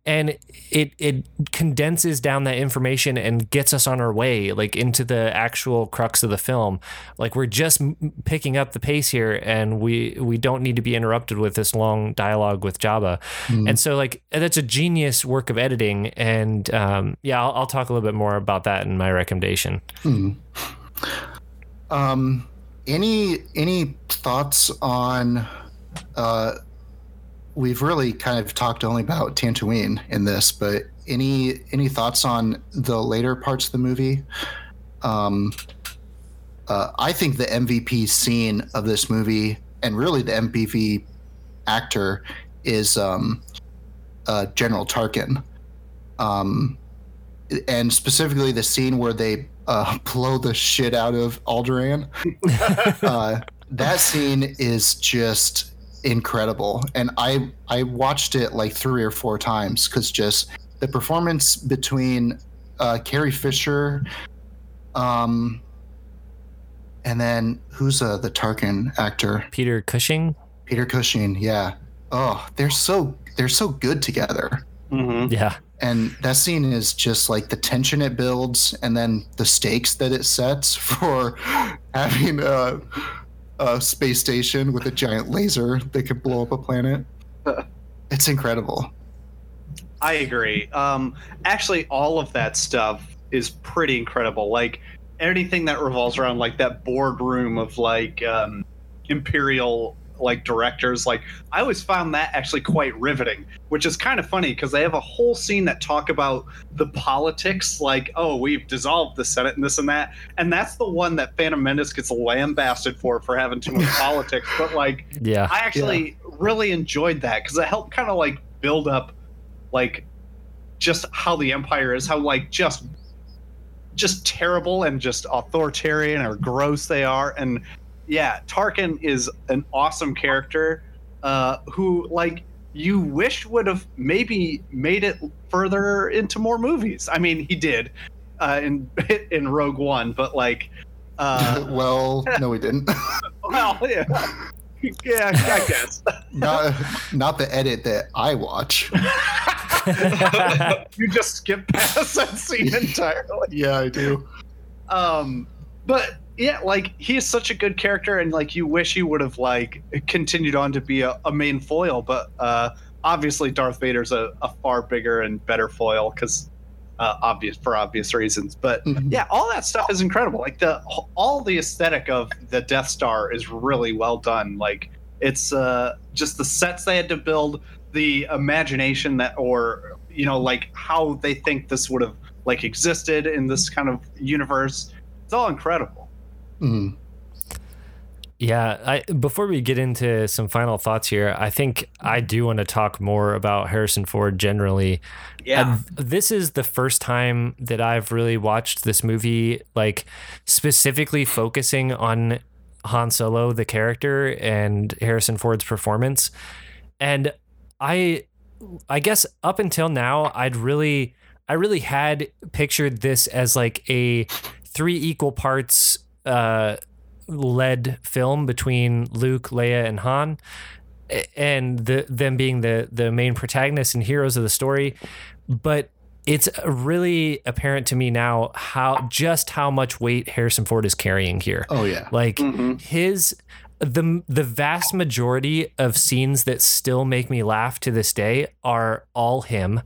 and it it condenses down that information and gets us on our way like into the actual crux of the film. Like we're just m- picking up the pace here and we we don't need to be interrupted with this long dialogue with jabba. And so like that's a genius work of editing and um, yeah I'll, I'll talk a little bit more about that in my recommendation. Um, any any thoughts on? Uh, we've really kind of talked only about Tatooine in this, but any any thoughts on the later parts of the movie? Um, uh, I think the MVP scene of this movie, and really the MVP actor, is um, uh, General Tarkin. Um, and specifically the scene where they uh, blow the shit out of Alderaan. uh, that scene is just incredible, and I I watched it like three or four times because just the performance between uh, Carrie Fisher, um, and then who's uh, the Tarkin actor? peter cushing Peter Cushing. Yeah. Oh, they're so they're so good together Mhm. yeah and that scene is just like the tension it builds and then the stakes that it sets for having a, a space station with a giant laser that could blow up a planet it's incredible I agree. Um, actually, all of that stuff is pretty incredible. Like anything that revolves around like that boardroom of like um, imperial like directors. Like I always found that actually quite riveting, which is kind of funny because they have a whole scene that talk about the politics. Like, oh, we've dissolved the Senate and this and that, and that's the one that Phantom Menace gets lambasted for for having too much politics. But like. yeah I actually really enjoyed that because it helped kind of like build up like just how the empire is, how like just just terrible and just authoritarian or gross they are. And yeah, Tarkin is an awesome character uh, who like you wish would have maybe made it further into more movies. I mean, he did uh, in in Rogue One, but like. Uh, well no we didn't well, yeah, yeah, I guess. not not the edit that i watch you just skip past that scene entirely. yeah i do Um, but yeah, like he is such a good character, and like you wish he would have like continued on to be a, a main foil. But uh, obviously, Darth Vader's a, a far bigger and better foil because uh, obvious for obvious reasons. But Mhm. yeah, all that stuff is incredible. Like the all the aesthetic of the Death Star is really well done. Like it's uh, just the sets they had to build, the imagination that, or you know, like how they think this would have like existed in this kind of universe. It's all incredible. Mhm. Yeah, I before we get into some final thoughts here, I think I do want to talk more about Harrison Ford generally. Yeah. And this is the first time that I've really watched this movie like specifically focusing on Han Solo the character and Harrison Ford's performance. And I I guess up until now I'd really I really had pictured this as like a three equal parts uh led film between Luke, Leia, and Han, and the, them being the the main protagonists and heroes of the story. But it's really apparent to me now how just how much weight Harrison Ford is carrying here. Oh yeah. Like Mhm. his the the vast majority of scenes that still make me laugh to this day are all him.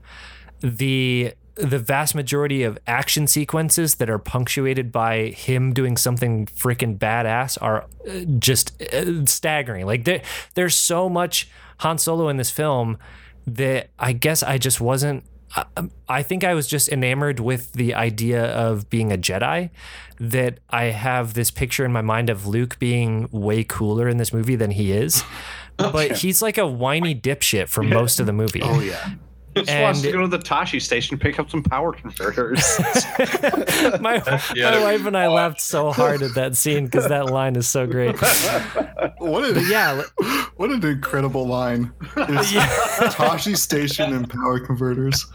The the vast majority of action sequences that are punctuated by him doing something freaking badass are uh, just uh, staggering. Like there there's so much Han Solo in this film that I guess I just wasn't I- I think I was just enamored with the idea of being a Jedi. That I have this picture in my mind of Luke being way cooler in this movie than he is. But he's like a whiny dipshit for most of the movie. Oh yeah. Just wants to go to the Tosche station and pick up some power converters. my, Yeah. my wife and I laughed so hard at that scene because that line is so great. What an yeah, what an incredible line. It's Tosche Station and power converters.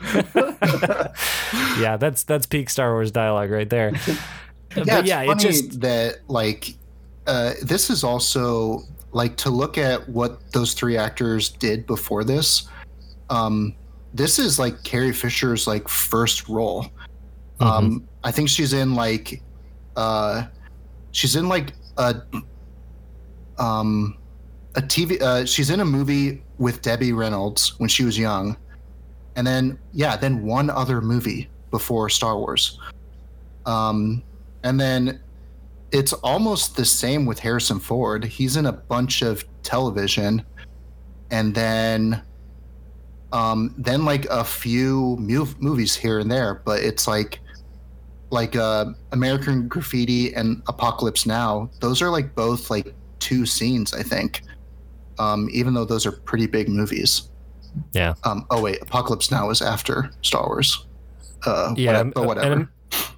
yeah, that's that's peak Star Wars dialogue right there. Yeah, but it's yeah, it funny just that like uh, this is also like to look at what those three actors did before this. Um, this is like Carrie Fisher's like first role. Mm-hmm. Um, I think she's in like uh, she's in like a um a TV. Uh, she's in a movie with Debbie Reynolds when she was young, and then yeah, then one other movie before Star Wars. Um, and then it's almost the same with Harrison Ford. He's in a bunch of television, and then um, then like a few movies here and there. But it's like like uh, American Graffiti and Apocalypse Now. Those are like both like two scenes, I think. Um, even though those are pretty big movies. Yeah. Um, oh wait, Apocalypse Now is after Star Wars. Uh, yeah, whatever, but whatever. and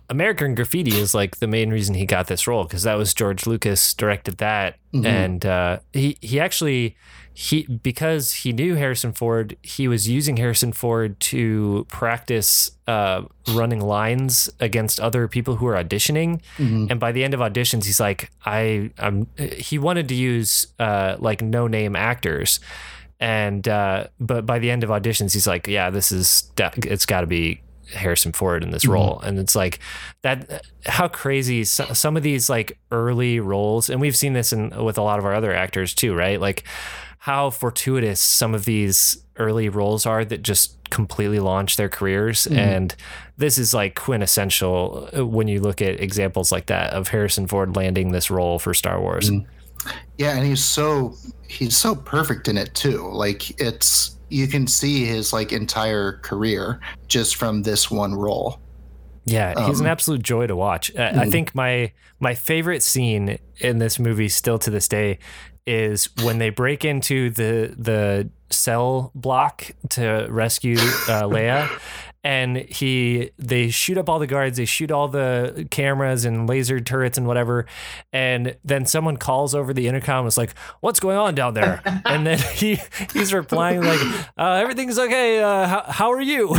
American Graffiti is like the main reason he got this role because that was George Lucas directed that, Mhm. and uh, he he actually he because he knew Harrison Ford, he was using Harrison Ford to practice uh, running lines against other people who are auditioning. Mhm. And by the end of auditions, he's like, I, I'm. He wanted to use uh, like no name actors, and uh, but by the end of auditions, he's like, yeah, this is it's got to be Harrison Ford in this Mhm. role, and it's like that. How crazy so- some of these like early roles, and we've seen this in with a lot of our other actors too, right? Like how fortuitous some of these early roles are that just completely launch their careers Mhm. and this is like quintessential uh, when you look at examples like that of Harrison Ford landing this role for Star Wars. Mhm. Yeah, and he's so he's so perfect in it too. Like it's you can see his like entire career just from this one role. Yeah, he's an Um, absolute joy to watch. Uh, I Mhm. think my my favorite scene in this movie, still to this day, is when they break into the the cell block to rescue uh, Leia, and he they shoot up all the guards, they shoot all the cameras and laser turrets and whatever, and then someone calls over the intercom, and is like, "What's going on down there?" and then he he's replying like, uh, "Everything's okay. Uh, how, how are you?"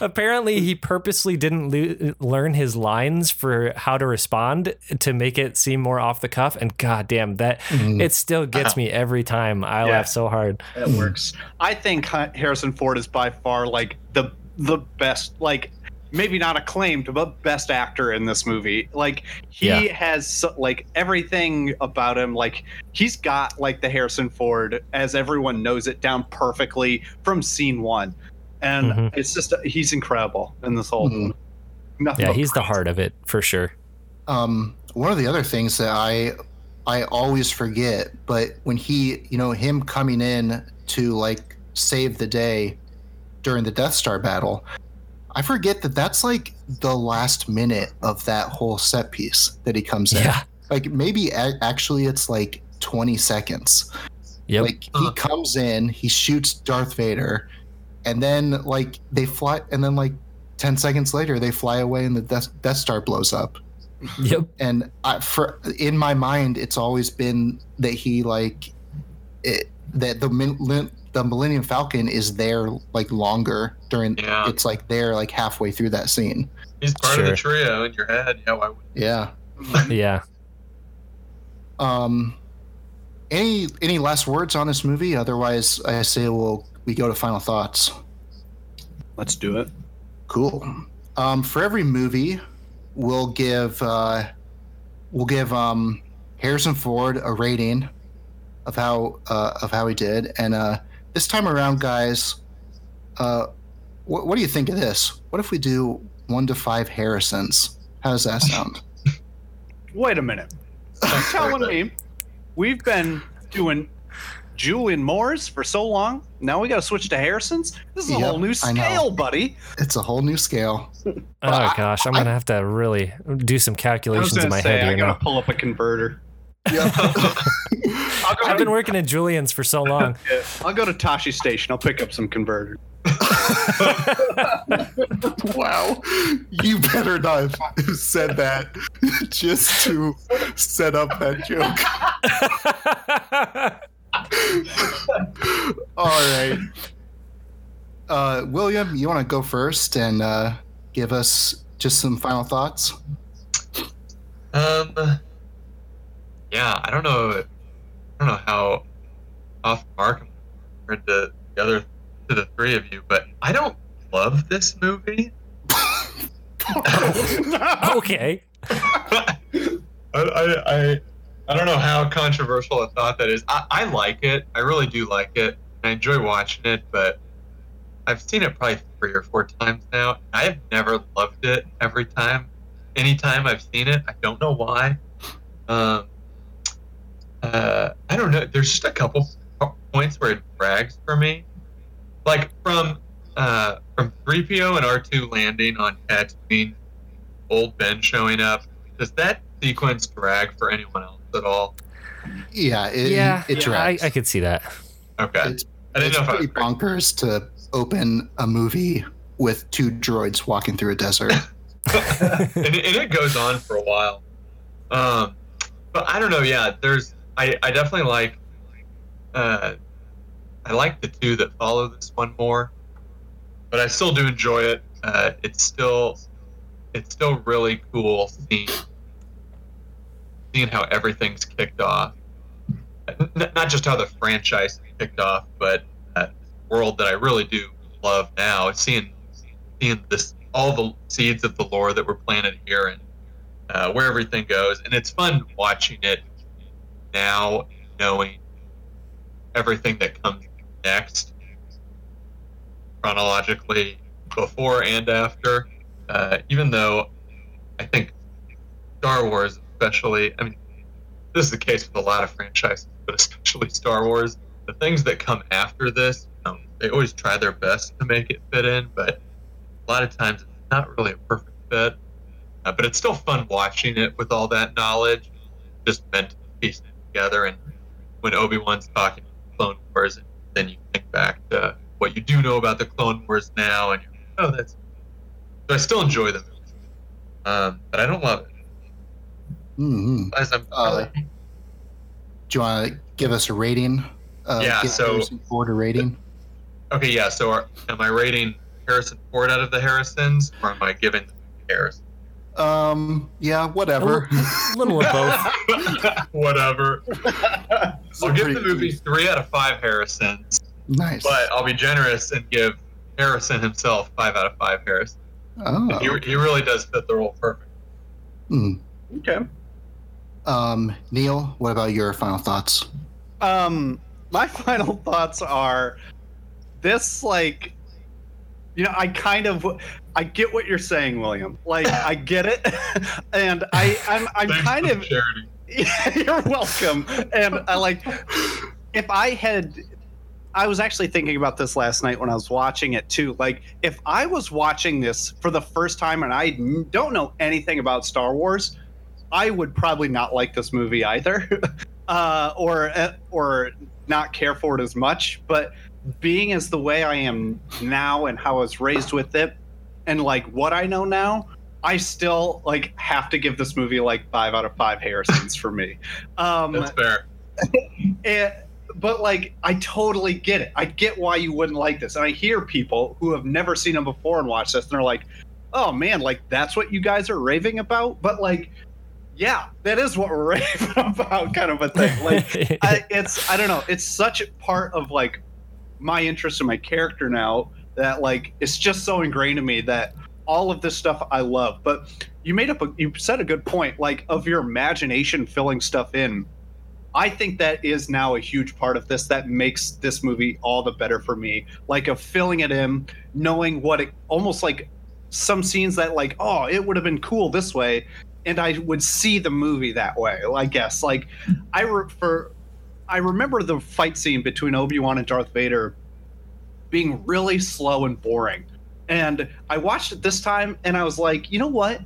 Apparently, he purposely didn't lo- learn his lines for how to respond to make it seem more off the cuff. And goddamn, that Mhm. it still gets me every time. I Yeah. laugh so hard. It works. I think Harrison Ford is by far like the the best, like maybe not acclaimed, but best actor in this movie. Like he Yeah. has so- like everything about him. Like he's got like the Harrison Ford as everyone knows it down perfectly from scene one. and Mhm. it's just he's incredible in this whole. Mhm. Nothing Yeah, but he's the heart of it for sure. Um, one of the other things that I I always forget, but when he, you know, him coming in to like save the day during the Death Star battle, I forget that that's like the last minute of that whole set piece that he comes in. Yeah. Like maybe a- actually it's like 20 seconds. Yep. Like he Huh. comes in, he shoots Darth Vader, and then like they fly, and then like 10 seconds later they fly away and the Death, Death Star blows up yep. and I, for in my mind it's always been that he like it, that the min- lin- the millennium falcon is there like longer during Yeah. it's like there like halfway through that scene He's part of the trio in your head. Yeah, why would yeah Yeah. um any any last words on this movie otherwise i say we'll we go to final thoughts Let's do it. Cool. Um, for every movie, we'll give uh, we'll give um, Harrison Ford a rating of how uh, of how he did, and uh, this time around, guys, uh, what, what do you think of this? What if we do one to five Harrisons? How does that sound? Wait a minute. You're telling me we've been doing Julianne Moore's for so long. Now we got to switch to Harrison's. This is a Yep, whole new scale, buddy. it's a whole new scale. Oh I- gosh, I'm I- gonna have to really do some I was calculations in my say head I here gotta now. pull up a converter. Yeah. I'll go, I've been working at Julianne's for so long. I'll go to Tosche Station. I'll pick up some converters. wow. You better not have said that just to set up that joke. All right. Uh, William, you want to go first and uh, give us just some final thoughts? Um. Yeah, I don't know. I don't know how off mark I'm compared to the other to the three of you, but I don't love this movie. okay. I, I, I, I don't know how controversial a thought that is. I, I like it. I really do like it. I enjoy watching it, but I've seen it probably three or four times now. I've never loved it every time. Anytime I've seen it, I don't know why. Um, uh, I don't know. There's just a couple points where it drags for me, like from uh, from 3PO and R2 landing on Tatooine, old Ben showing up. Does that sequence drag for anyone else at all? Yeah, it, yeah, it I, drags. I could see that. Okay, It's, I didn't it's know if pretty bonkers to open a movie with two droids walking through a desert. and, it, and it goes on for a while. Um, but I don't know. Yeah, there's. I, I definitely like. Uh, I like the two that follow this one more, but I still do enjoy it. Uh, it's still, it's still really cool seeing, seeing how everything's kicked off. N- not just how the franchise is kicked off, but uh, world that I really do love now. Seeing, seeing this all the seeds of the lore that were planted here and uh, where everything goes. And it's fun watching it now, knowing everything that comes next chronologically before and after. Uh, even though I think Star Wars, especially, I mean, this is the case with a lot of franchises, but especially Star Wars. The things that come after this, um, they always try their best to make it fit in, but a lot of times it's not really a perfect fit. Uh, but it's still fun watching it with all that knowledge, just meant to piece it together. And when Obi Wan's talking Clone Wars, then you think back to what you do know about the Clone Wars now, and you're like, oh, that's. So I still enjoy them, um, but I don't love it. hmm As I'm, Uh, Do you want to give us a rating? Uh, Yeah, so- Harrison Ford a rating. okay, yeah. So are, am I rating Harrison Ford out of the Harrisons, or am I giving Harrison? Um, yeah, whatever. A little of both. Whatever. I'll give the movie three out of five Harrisons. nice. But I'll be generous and give Harrison himself five out of five Harrison. oh, He, he really does fit the role perfect. hmm. Okay. Um, Neil, what about your final thoughts? Um, my final thoughts are this like you know, I kind of, I get what you're saying, William. Like, I get it, and I, I'm, I'm Thanks kind of. charity. You're welcome. And I like, if I had, I was actually thinking about this last night when I was watching it too. Like, if I was watching this for the first time and I don't know anything about Star Wars, I would probably not like this movie either, uh, or uh, or not care for it as much. But being as the way I am now and how I was raised with it, and like what I know now, I still like have to give this movie like five out of five Harrisons for me. Um, That's fair. and, but like, I totally get it. I get why you wouldn't like this, and I hear people who have never seen them before and watch this, and they're like, "Oh man, like that's what you guys are raving about." But like, yeah, that is what we're raving about, kind of a thing. Like, I, it's I don't know. It's such a part of like my interest in my character now that like it's just so ingrained in me that all of this stuff I love. But you made up a you said a good point, like of your imagination filling stuff in. I think that is now a huge part of this that makes this movie all the better for me. Like of filling it in, knowing what it almost like some scenes that like, oh, it would have been cool this way, and I would see the movie that way. I guess like I re- for I remember the fight scene between Obi Wan and Darth Vader being really slow and boring. And I watched it this time and I was like, you know what?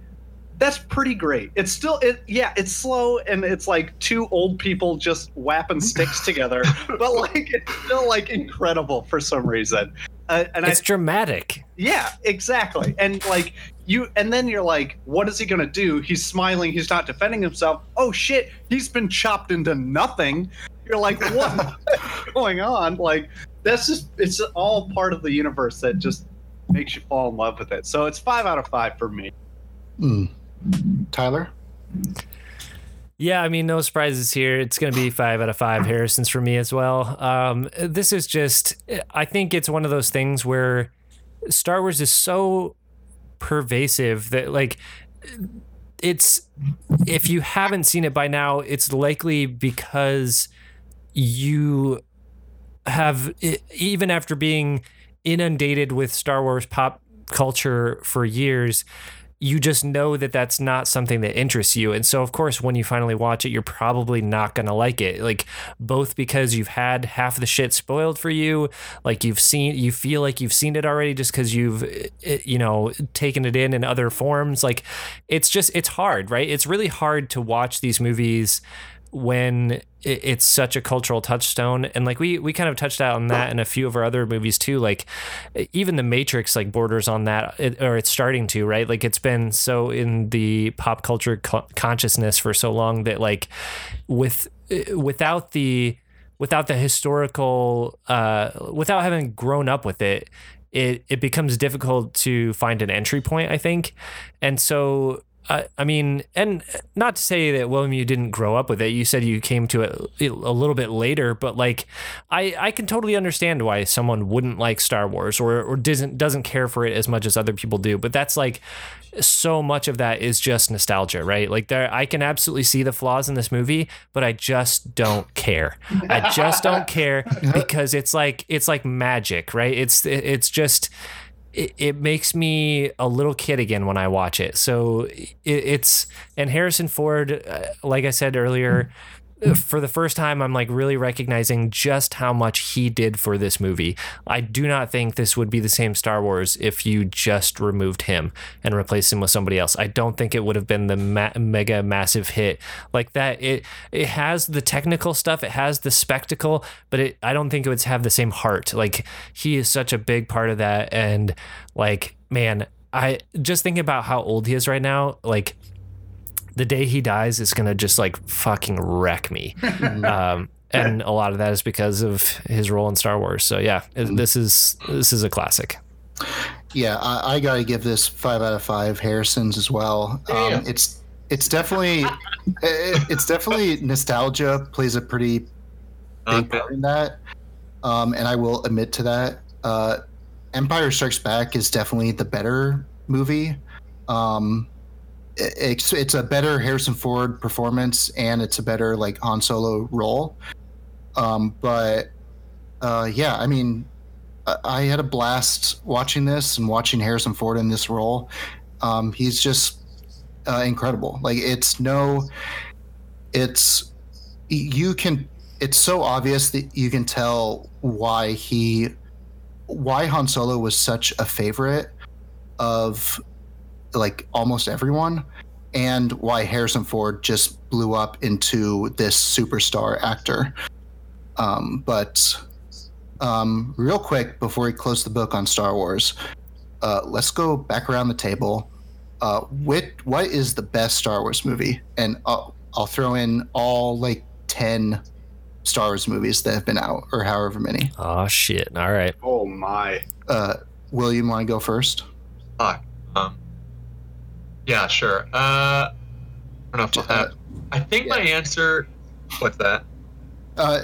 That's pretty great. It's still it yeah, it's slow and it's like two old people just whapping sticks together, but like it's still like incredible for some reason. Uh, and I it's dramatic. yeah, exactly. And like you and then you're like, what is he gonna do? He's smiling, he's not defending himself. Oh shit, he's been chopped into nothing. You're like, what going on? Like that's just it's all part of the universe that just makes you fall in love with it. So it's five out of five for me. Hmm. Tyler? Yeah, I mean, no surprises here. It's going to be five out of five Harrisons for me as well. Um, this is just, I think it's one of those things where Star Wars is so pervasive that, like, it's, if you haven't seen it by now, it's likely because you have, even after being inundated with Star Wars pop culture for years, you just know that that's not something that interests you. And so, of course, when you finally watch it, you're probably not going to like it. Like, both because you've had half the shit spoiled for you, like you've seen, you feel like you've seen it already just because you've, eh, you know, taken it in in other forms. Like, it's just, it's hard, right? It's really hard to watch these movies when it's such a cultural touchstone. And like we we kind of touched out on that in a few of our other movies too. Like even the matrix like borders on that or it's starting to right? Like it's been so in the pop culture co- consciousness for so long that like with without the without the historical uh without having grown up with it it it becomes difficult to find an entry point i think. And so I, I mean, and not to say that William, you didn't grow up with it. You said you came to it a little bit later, but like, I, I can totally understand why someone wouldn't like Star Wars or or doesn't doesn't care for it as much as other people do. But that's like, so much of that is just nostalgia, right? Like there, I can absolutely see the flaws in this movie, but I just don't care. I just don't care because it's like it's like magic, right? It's it's just it, it makes me a little kid again when I watch it. So it, it's and Harrison Ford, uh, like I said earlier, Uh, for the first time, I'm like really recognizing just how much he did for this movie. I do not think this would be the same Star Wars if you just removed him and replaced him with somebody else. I don't think it would have been the ma- mega massive hit like that. It it has the technical stuff, it has the spectacle, but it I don't think it would have the same heart. Like he is such a big part of that, and like man, I just thinking about how old he is right now, like the day he dies is gonna just like fucking wreck me. um, and a lot of that is because of his role in Star Wars. So yeah, this is this is a classic. Yeah, I, I got to give this five out of five Harrisons as well. Um, it's it's definitely it, it's definitely nostalgia plays a pretty big Okay. part in that, um, and I will admit to that. Uh, Empire Strikes Back is definitely the better movie. Um, it- it's it's a better Harrison Ford performance, and it's a better like Han Solo role. Um, but uh, yeah, I mean, I- I had a blast watching this and watching Harrison Ford in this role. Um, he's just uh, incredible. Like it's no, it's you can. It's so obvious that you can tell why he, why Han Solo was such a favorite of like almost everyone, and why Harrison Ford just blew up into this superstar actor. Um, but um, real quick before we close the book on Star Wars, uh, let's go back around the table. Uh, what what is the best Star Wars movie? And I'll, I'll throw in all like ten Star Wars movies that have been out, or however many. Oh shit! All right. Oh my. Uh, William, want to go first? Fuck. Um, yeah, sure. Uh, I don't know if I'll have. I think my answer. What's that? Uh,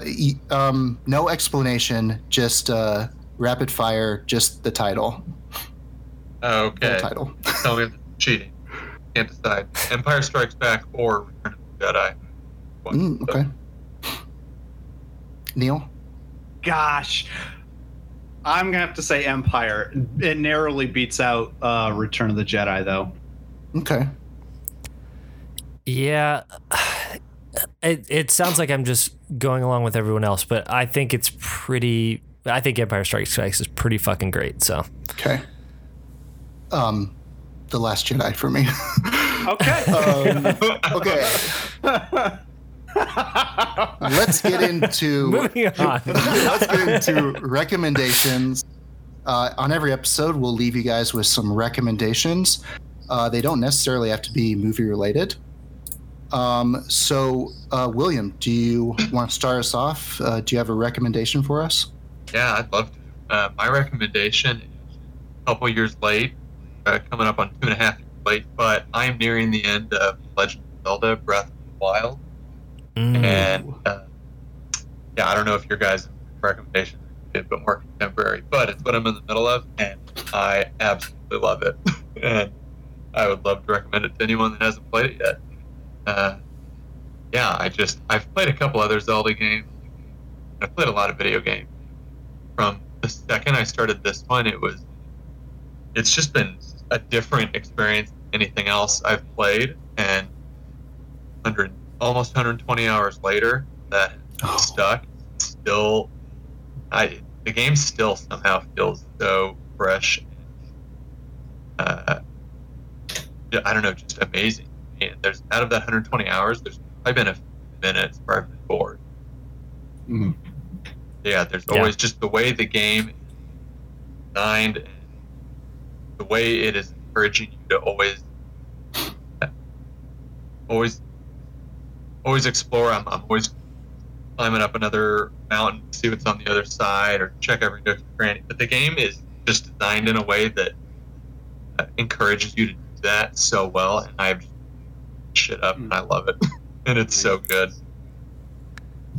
um, no explanation, just uh, rapid fire, just the title. Oh, Full okay. title. Tell me if it's cheating. Can't decide. Empire Strikes Back or Return of the Jedi. Mm, okay. Neil. Gosh. I'm gonna have to say Empire. It narrowly beats out uh, Return of the Jedi, though. Okay. Yeah. It it sounds like I'm just going along with everyone else, but I think it's pretty. I think Empire Strikes Back is pretty fucking great. So Okay. Um, the Last Jedi for me. Okay. um, okay. Let's get into moving on. let's get into recommendations. Uh, on every episode, we'll leave you guys with some recommendations. Uh, they don't necessarily have to be movie related. Um, so, uh, William, do you want to start us off? Uh, do you have a recommendation for us? Yeah, I'd love to. Uh, my recommendation is a couple years late, uh, coming up on two and a half years late, but I'm nearing the end of Legend of Zelda Breath of the Wild. Mm. And uh, yeah, I don't know if your guys' recommendation is a bit more contemporary, but it's what I'm in the middle of, and I absolutely love it. and I would love to recommend it to anyone that hasn't played it yet. Uh, yeah, I just I've played a couple other Zelda games. I've played a lot of video games. From the second I started this one, it was it's just been a different experience than anything else I've played, and 100 almost 120 hours later, that Oh. stuck. Still, I the game still somehow feels so fresh. Uh, I don't know, just amazing. And there's out of that 120 hours, there's probably been a few minutes where I've been bored. Mhm. Yeah, there's Yeah. always just the way the game is designed, the way it is encouraging you to always, always, always explore. I'm, I'm always climbing up another mountain to see what's on the other side or check every nook and cranny. But the game is just designed in a way that uh, encourages you to do that so well, and I've shit up and I love it, and it's so good.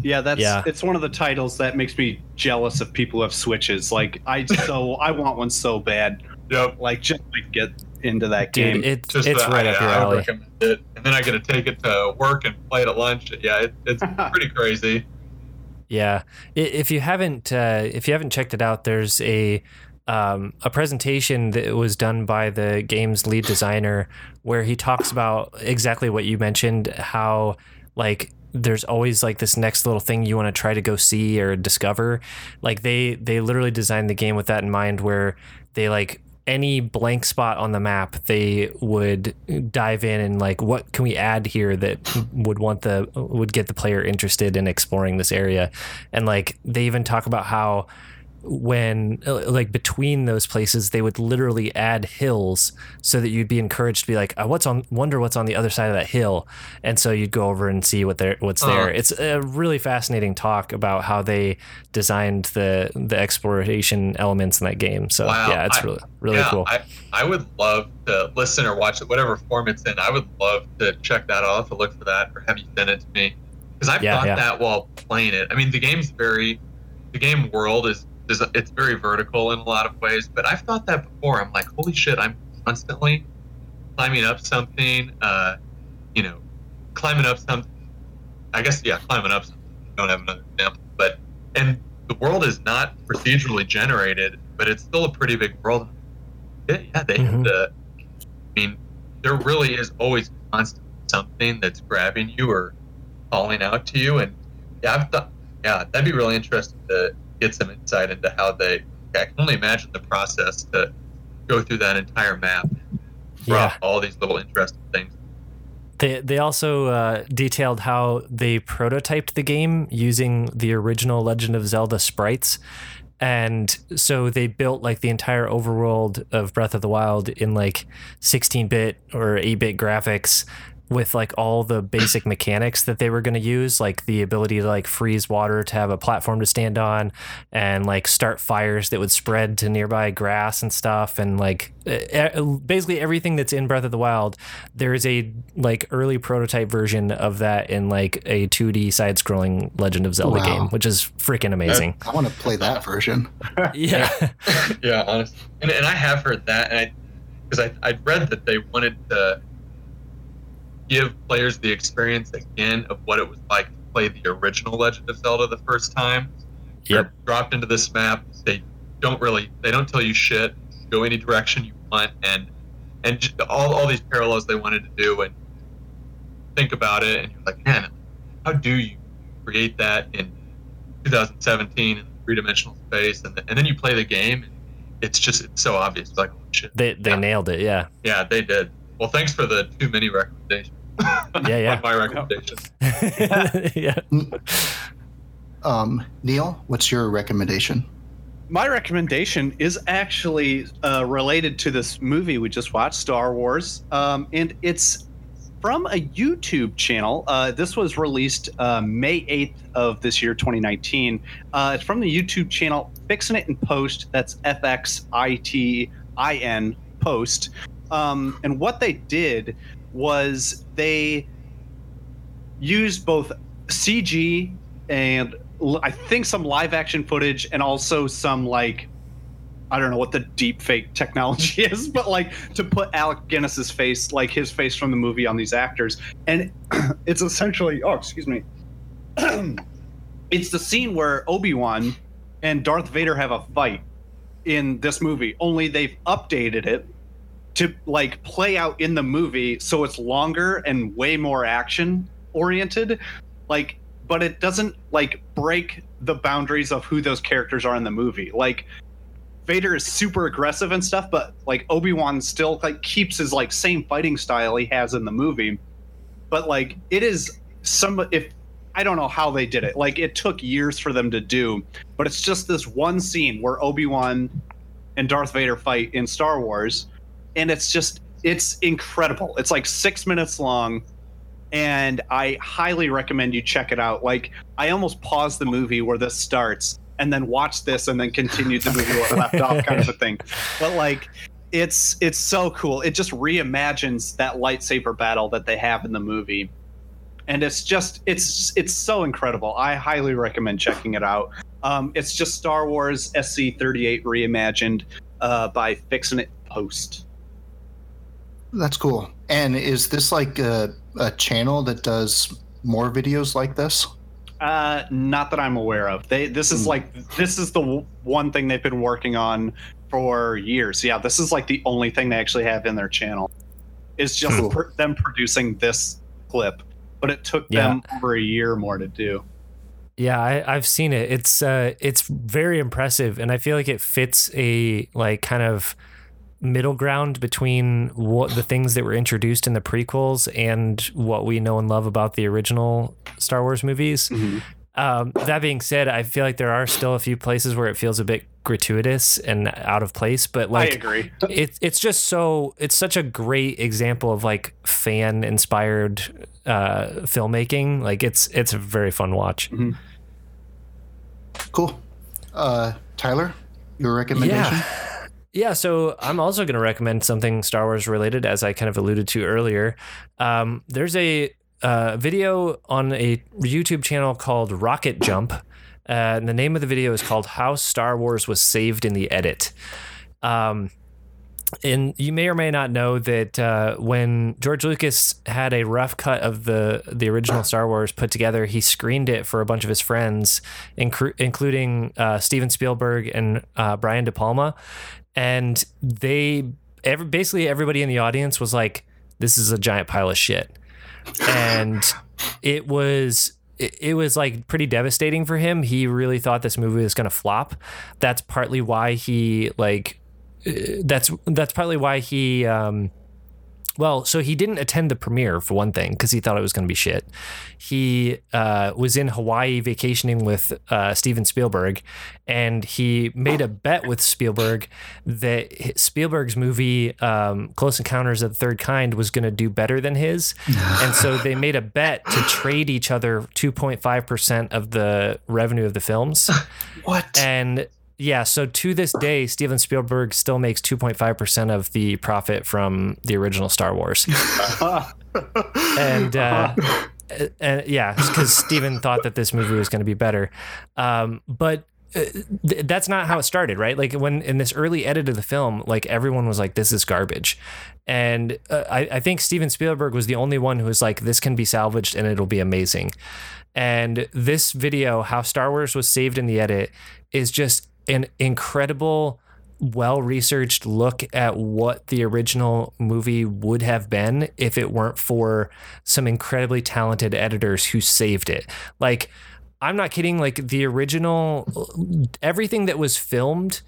Yeah, that's Yeah. it's one of the titles that makes me jealous of people who have switches. Like I so I want one so bad. Yep. Like just to get into that Dude, game. it, Just it's uh, right I, up your I would alley. recommend it, and then I get to take it to work and play it at lunch. Yeah, it, it's pretty crazy. Yeah, if you haven't uh, if you haven't checked it out, there's a um, a presentation that was done by the game's lead designer where he talks about exactly what you mentioned, how like there's always like this next little thing you want to try to go see or discover. Like they they literally designed the game with that in mind, where they like any blank spot on the map they would dive in and like what can we add here that would want the would get the player interested in exploring this area and like they even talk about how when uh, like between those places they would literally add hills so that you'd be encouraged to be like oh, what's on wonder what's on the other side of that hill and so you'd go over and see what there what's Uh-huh. there it's a really fascinating talk about how they designed the the exploration elements in that game so Wow, yeah it's I- really really yeah, cool I, I would love to listen or watch it, whatever form it's in. I would love to check that out. To look for that or have you send it to me. Because I've Yeah, thought yeah. that while playing it. I mean, the game's very, the game world is, is it's very vertical in a lot of ways. But I've thought that before. I'm like, holy shit, I'm constantly climbing up something. Uh, you know, climbing up something. I guess yeah, climbing up something. I don't have another example, but and the world is not procedurally generated, but it's still a pretty big world. Yeah, yeah they Mhm. have to. I mean, there really is always constantly something that's grabbing you or calling out to you, and yeah, I've thought, yeah, that'd be really interesting to get some insight into how they. I can only imagine the process to go through that entire map, Yeah. all these little interesting things. They they also uh, detailed how they prototyped the game using the original Legend of Zelda sprites. And so they built like the entire overworld of Breath of the Wild in like 16 bit or 8 bit graphics with like all the basic mechanics that they were going to use, like the ability to like freeze water to have a platform to stand on and like start fires that would spread to nearby grass and stuff. And like basically everything that's in Breath of the Wild there is a like early prototype version of that in like a 2D side scrolling Legend of Zelda Wow. game, which is freaking amazing. I want to play that version. yeah. yeah, honestly, and, and I have heard that, and I because I I read that they wanted to give players the experience again of what it was like to play the original Legend of Zelda the first time. You're dropped into this map. They don't really they don't tell you shit. Go any direction you want, and and all all these parallels they wanted to do, and think about it, and you're like, man, how do you create that in 2017 in three dimensional space, and, and then you play the game, and it's just it's so obvious. It's like, oh, shit. They they Yeah. nailed it. Yeah. Yeah, they did. Well, thanks for the too many recommendations. Yeah, yeah. On my recommendations. yeah. Um, Neil, what's your recommendation? My recommendation is actually uh, related to this movie we just watched, Star Wars, um, and it's from a YouTube channel. Uh, this was released uh, May 8th of this year, 2019. Uh, it's from the YouTube channel Fixing It in Post. That's F X I T I N Post. Um, and what they did was they used both CG and I think some live action footage and also some like I don't know what the deep fake technology is, but like to put Alec Guinness's face, like his face from the movie on these actors. And it's essentially oh excuse me. it's the scene where Obi-Wan and Darth Vader have a fight in this movie, only they've updated it to like play out in the movie so it's longer and way more action oriented. Like but it doesn't like break the boundaries of who those characters are in the movie. Like Vader is super aggressive and stuff, but like Obi-Wan still like keeps his like same fighting style he has in the movie. But like it is some if I don't know how they did it. Like it took years for them to do, but it's just this one scene where Obi-Wan and Darth Vader fight in Star Wars and it's just it's incredible. It's like 6 minutes long and I highly recommend you check it out. Like I almost paused the movie where this starts and then watch this and then continue the movie where it left off kind of a thing. But like it's it's so cool. It just reimagines that lightsaber battle that they have in the movie. And it's just it's it's so incredible. I highly recommend checking it out. Um, it's just Star Wars SC38 reimagined uh, by Fixin' It Post. That's cool. And is this like a, a channel that does more videos like this? Uh, not that I'm aware of. They this is Hmm. like this is the w- one thing they've been working on for years. Yeah, this is like the only thing they actually have in their channel. It's just Cool. pr- them producing this clip, but it took Yeah. them over a year more to do. Yeah, I, I've seen it. It's uh, it's very impressive, and I feel like it fits a like kind of middle ground between what the things that were introduced in the prequels and what we know and love about the original Star Wars movies. Um, that being said, I feel like there are still a few places where it feels a bit gratuitous and out of place, but like, I agree. it's it's just so it's such a great example of like fan inspired uh filmmaking like it's it's a very fun watch Cool. Uh, Tyler, your recommendation? yeah yeah so i'm also going to recommend something star wars related as i kind of alluded to earlier. Um there's a uh, video on a youtube channel called rocket jump uh, and the name of the video is called how star wars was saved in the edit. Um and you may or may not know that uh, when George Lucas had a rough cut of the the original Star Wars put together, he screened it for a bunch of his friends, incru- including uh, Steven Spielberg and uh, Brian De Palma, and they every, basically everybody in the audience was like, "This is a giant pile of shit," and it was it, was like pretty devastating for him. He really thought this movie was going to flop. That's partly why he like uh, that's that's partly why he um well, so he didn't attend the premiere for one thing because he thought it was going to be shit. He uh, was in Hawaii vacationing with uh, Steven Spielberg, and he made a bet with Spielberg that Spielberg's movie um, Close Encounters of the Third Kind was going to do better than his, and so they made a bet to trade each other two point five percent of the revenue of the films. What? And yeah, so to this day, Steven Spielberg still makes 2.5% of the profit from the original Star Wars. and, uh, and yeah, because Steven thought that this movie was going to be better. Um, but uh, th- that's not how it started, right? Like when in this early edit of the film, like everyone was like, "This is garbage," and uh, I, I think Steven Spielberg was the only one who was like, "This can be salvaged and it'll be amazing." And this video, how Star Wars was saved in the edit, is just an incredible well researched look at what the original movie would have been if it weren't for some incredibly talented editors who saved it. Like, I'm not kidding. Like, the original, everything that was filmed,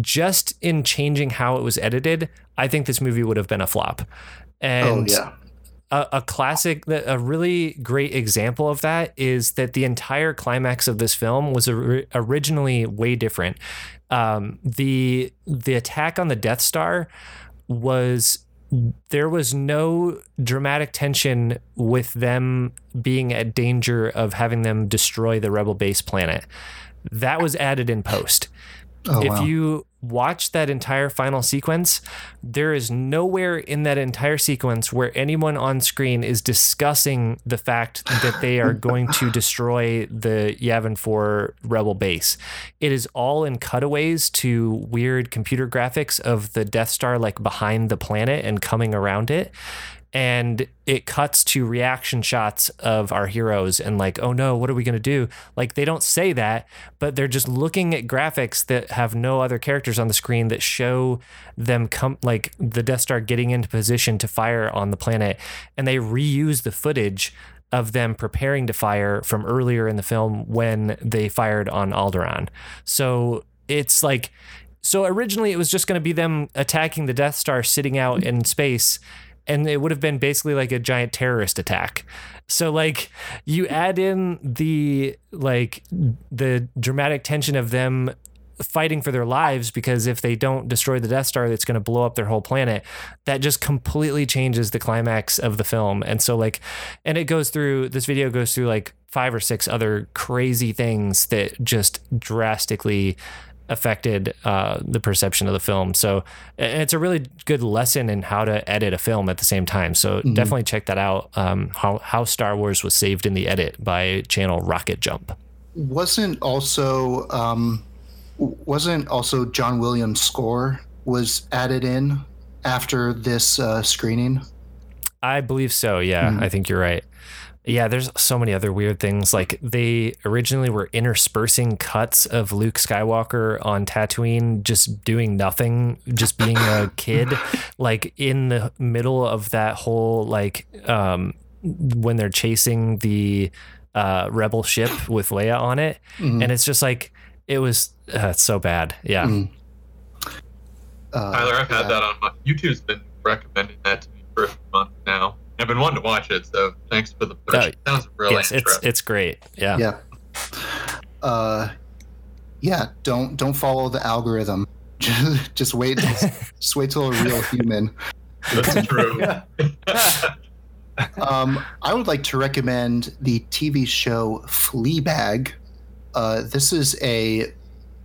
just in changing how it was edited, I think this movie would have been a flop. Oh, and oh yeah. A, a classic, a really great example of that is that the entire climax of this film was ori- originally way different. Um, the the attack on the Death Star was there was no dramatic tension with them being at danger of having them destroy the rebel base planet. That was added in post. Oh, if wow. you watch that entire final sequence, there is nowhere in that entire sequence where anyone on screen is discussing the fact that they are going to destroy the Yavin 4 rebel base. It is all in cutaways to weird computer graphics of the Death Star like behind the planet and coming around it and it cuts to reaction shots of our heroes and like oh no what are we going to do like they don't say that but they're just looking at graphics that have no other characters on the screen that show them come like the death star getting into position to fire on the planet and they reuse the footage of them preparing to fire from earlier in the film when they fired on Alderaan. So it's like so originally it was just going to be them attacking the Death Star sitting out in space and it would have been basically like a giant terrorist attack. So like you add in the like the dramatic tension of them fighting for their lives because if they don't destroy the Death Star, it's going to blow up their whole planet. That just completely changes the climax of the film. And so, like, and it goes through this video goes through like five or six other crazy things that just drastically affected uh, the perception of the film. So it's a really good lesson in how to edit a film at the same time. So definitely check that out. Um, how how Star Wars was saved in the edit by channel Rocket Jump. wasn't also um, wasn't also John Williams' score was added in after this uh, screening. I believe so. Yeah, I think you're right. Yeah, there's so many other weird things. Like they originally were interspersing cuts of Luke Skywalker on Tatooine, just doing nothing, just being a kid, like in the middle of that whole like um, when they're chasing the uh, rebel ship with Leia on it, and it's just like it was uh, so bad. Yeah. Mm. Uh, Tyler, I've had yeah. that on my YouTube's been recommending that to me for a month now. I've been wanting to watch it, so thanks for the push. Oh, It Sounds really yes, it's it's great. Yeah. Yeah. Uh, yeah. Don't don't follow the algorithm. Just, just wait. just wait till a real human. That's true. Um, I would like to recommend the TV show Fleabag. Uh, this is a,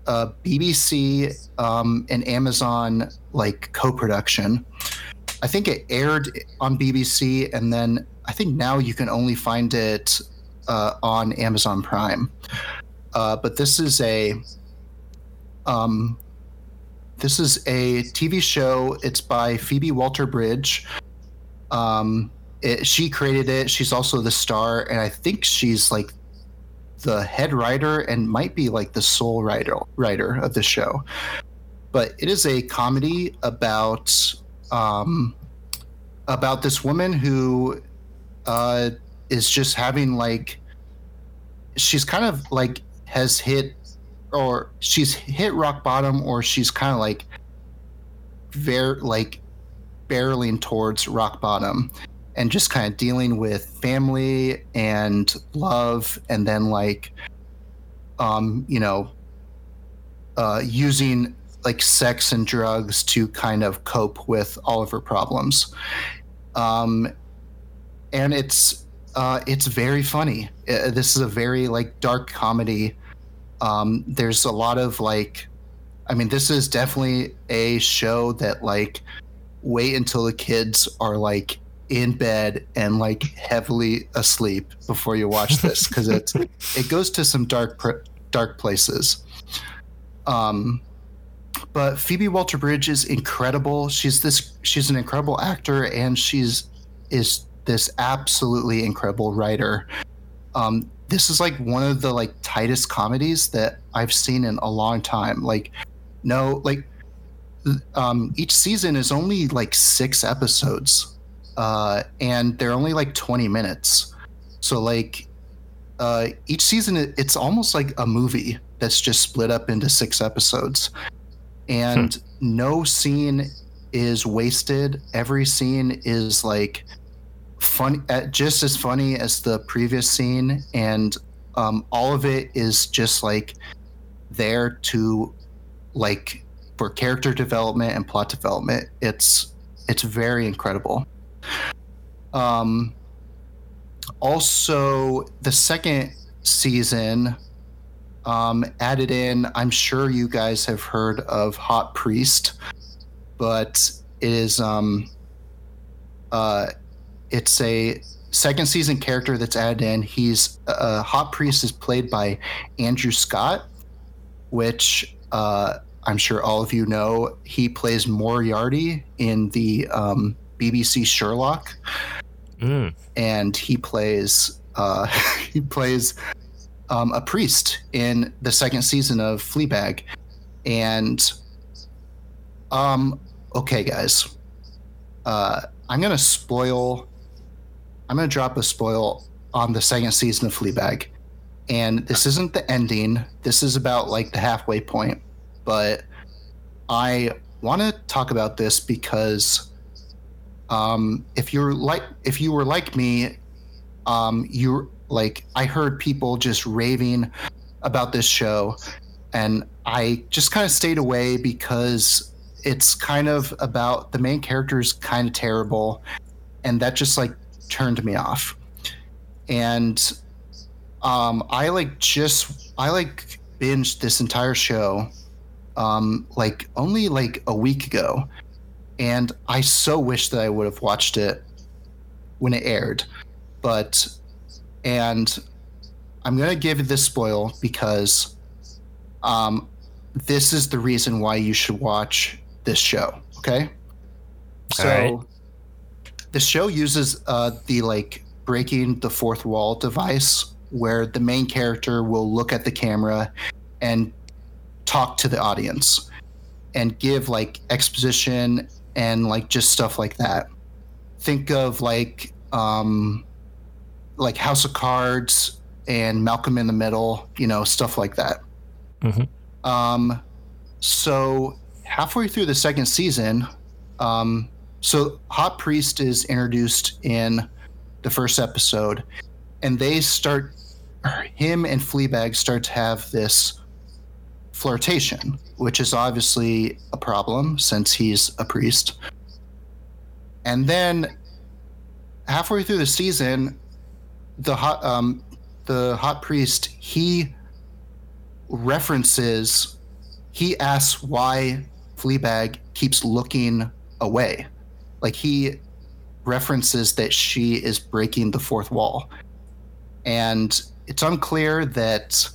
a BBC um, and Amazon like co-production. I think it aired on BBC, and then I think now you can only find it uh, on Amazon Prime. Uh, but this is a um, this is a TV show. It's by Phoebe Waller-Bridge. Um, it, she created it. She's also the star, and I think she's like the head writer and might be like the sole writer writer of the show. But it is a comedy about um, about this woman who uh, is just having like she's kind of like has hit or she's hit rock bottom or she's kind of like very like barreling towards rock bottom and just kind of dealing with family and love and then like um you know uh using like sex and drugs to kind of cope with all of her problems. Um and it's uh it's very funny. Uh, this is a very like dark comedy. Um there's a lot of like i mean this is definitely a show that like wait until the kids are like in bed and like heavily asleep before you watch this because it it goes to some dark pr- dark places. Um, but Phoebe Waller-Bridge is incredible. She's this she's an incredible actor and she's is this absolutely incredible writer. Um, this is like one of the like tightest comedies that I've seen in a long time. Like no like um, each season is only like six episodes uh, and they're only like 20 minutes. So like uh, each season, it's almost like a movie that's just split up into six episodes, and hmm. no scene is wasted. Every scene is like funny, uh, just as funny as the previous scene, and um, all of it is just like there to like for character development and plot development. It's it's very incredible. Um, also, the second season um, added in. I'm sure you guys have heard of Hot Priest, but it is um, uh, it's a second season character that's added in. He's uh, Hot Priest is played by Andrew Scott, which uh, I'm sure all of you know. He plays Moriarty in the um, BBC Sherlock, mm. and he plays uh, he plays um, a priest in the second season of Fleabag, and um, okay, guys, uh, I'm gonna spoil. I'm gonna drop a spoil on the second season of Fleabag, and this isn't the ending. This is about like the halfway point, but I want to talk about this because um, if you're like if you were like me, um, you like I heard people just raving about this show, and I just kind of stayed away because it's kind of about the main character is kind of terrible, and that just like turned me off. And um, I like just I like binged this entire show um, like only like a week ago and I so wish that I would have watched it when it aired. But and I'm gonna give this spoil because um, this is the reason why you should watch this show. Okay, so right. the show uses uh, the like breaking the fourth wall device, where the main character will look at the camera and talk to the audience and give like exposition and like just stuff like that. Think of like um, like House of Cards and Malcolm in the Middle, you know, stuff like that. Mm-hmm. Um, so halfway through the second season, um, so Hot Priest is introduced in the first episode, and they start him and Fleabag start to have this flirtation, which is obviously a problem since he's a priest. And then halfway through the season, the hot um, the hot priest he references he asks why Fleabag keeps looking away. Like he references that she is breaking the fourth wall. And it's unclear that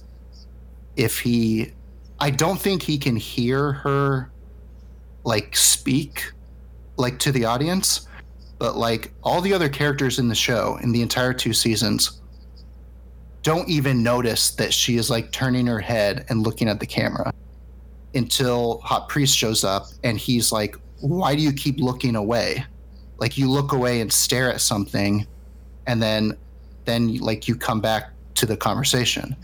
if he I don't think he can hear her like speak like to the audience, but like all the other characters in the show in the entire two seasons don't even notice that she is like turning her head and looking at the camera until Hot Priest shows up and he's like, Why do you keep looking away? Like you look away and stare at something and then then like you come back to the conversation.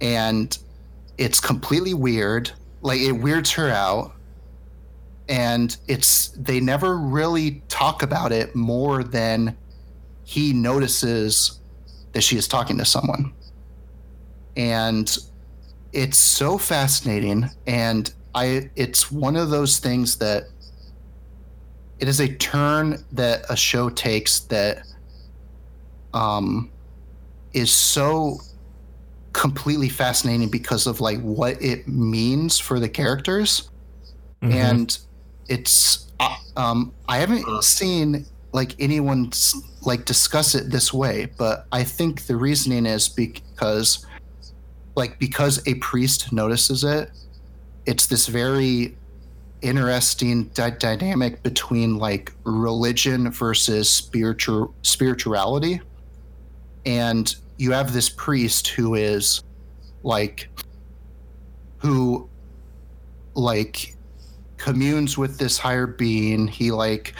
And it's completely weird. Like it weirds her out. And it's they never really talk about it more than he notices that she is talking to someone. And it's so fascinating and I it's one of those things that it is a turn that a show takes that um is so completely fascinating because of like what it means for the characters Mhm. and it's uh, um i haven't seen like anyone like discuss it this way but i think the reasoning is because like because a priest notices it it's this very interesting dy- dynamic between like religion versus spiritual spirituality. And you have this priest who is like who like communes with this higher being he like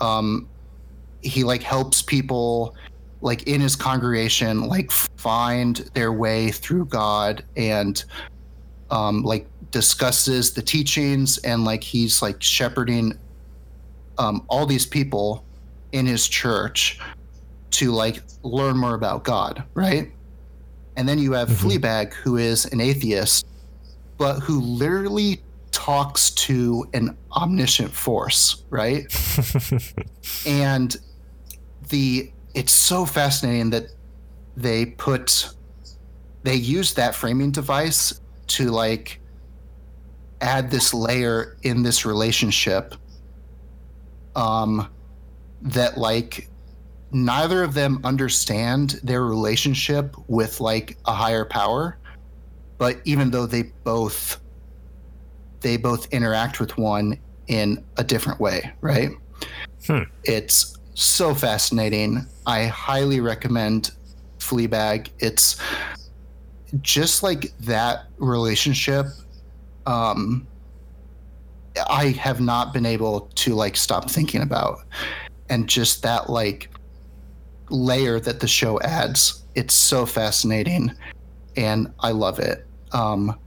um he like helps people like in his congregation like find their way through god and um like discusses the teachings and like he's like shepherding um all these people in his church to like learn more about god right and then you have Mhm. fleabag who is an atheist but who literally talks to an omniscient force right? And the it's so fascinating that they put they use that framing device to like add this layer in this relationship um that like neither of them understand their relationship with like a higher power but even though they both they both interact with one in a different way right? Hmm. it's so fascinating. I highly recommend fleabag. It's just like that relationship um i have not been able to like stop thinking about. And just that like layer that the show adds it's so fascinating and i love it. Um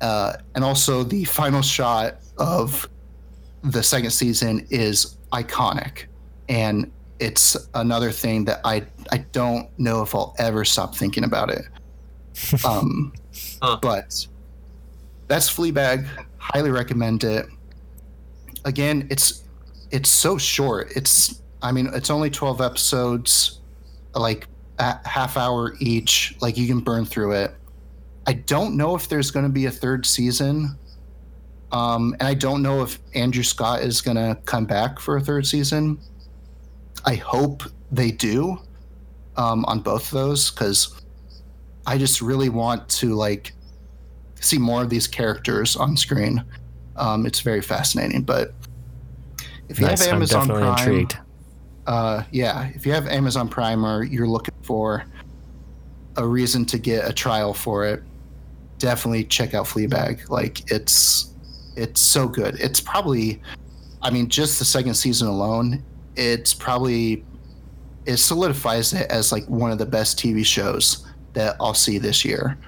uh and also the final shot of the second season is iconic. And it's another thing that i i don't know if i'll ever stop thinking about it. Um Huh. but that's fleabag. Highly recommend it. Again it's it's so short. It's i mean it's only 12 episodes like a half hour each. Like you can burn through it i don't know if there's going to be a third season um and i don't know if andrew scott is going to come back for a third season. I hope they do um on both of those because i just really want to like see more of these characters on screen. Um it's very fascinating but if you nice. have amazon prime uh, yeah, if you have Amazon Prime or you're looking for a reason to get a trial for it, definitely check out Fleabag. Like it's it's so good. It's probably, I mean, just the second season alone, it's probably it solidifies it as like one of the best TV shows that I'll see this year.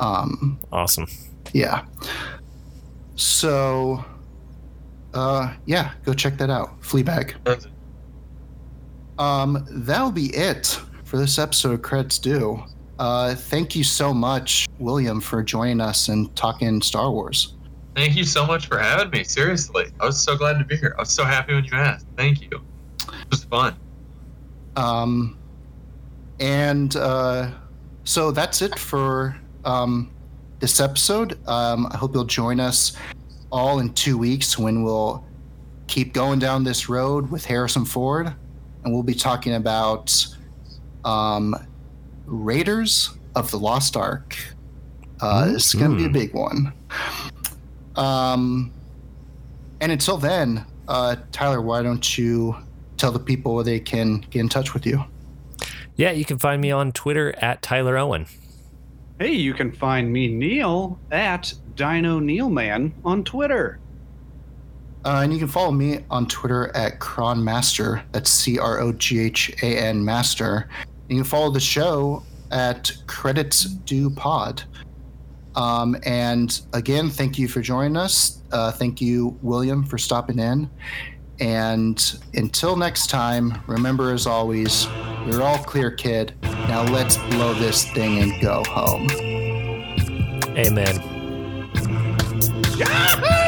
Um, Awesome. yeah. So, uh, yeah, go check that out. Fleabag. Um, that'll be it for this episode of Credits Due. Uh, thank you so much, William, for joining us and talking Star Wars. Thank you so much for having me. Seriously, I was so glad to be here. I was so happy when you asked. Thank you. It was fun. Um, and uh, so that's it for um, this episode. Um, I hope you'll join us all in two weeks when we'll keep going down this road with Harrison Ford, and we'll be talking about um, Raiders of the Lost Ark. Uh, it's going to be a Mhm. big one. Um, and until then, uh, Tyler, why don't you tell the people where they can get in touch with you? Yeah, you can find me on Twitter at Tyler Owen. Hey, you can find me, Neil, at Dino Neilman on Twitter. Uh, and you can follow me on Twitter at Croghan Master. That's C R O G H A N Master. You can follow the show at Credits Due Pod. Um, and again, thank you for joining us. Uh, thank you, William, for stopping in. And until next time, remember as always, you're all clear, kid. Now let's blow this thing and go home. Amen. Yahoo!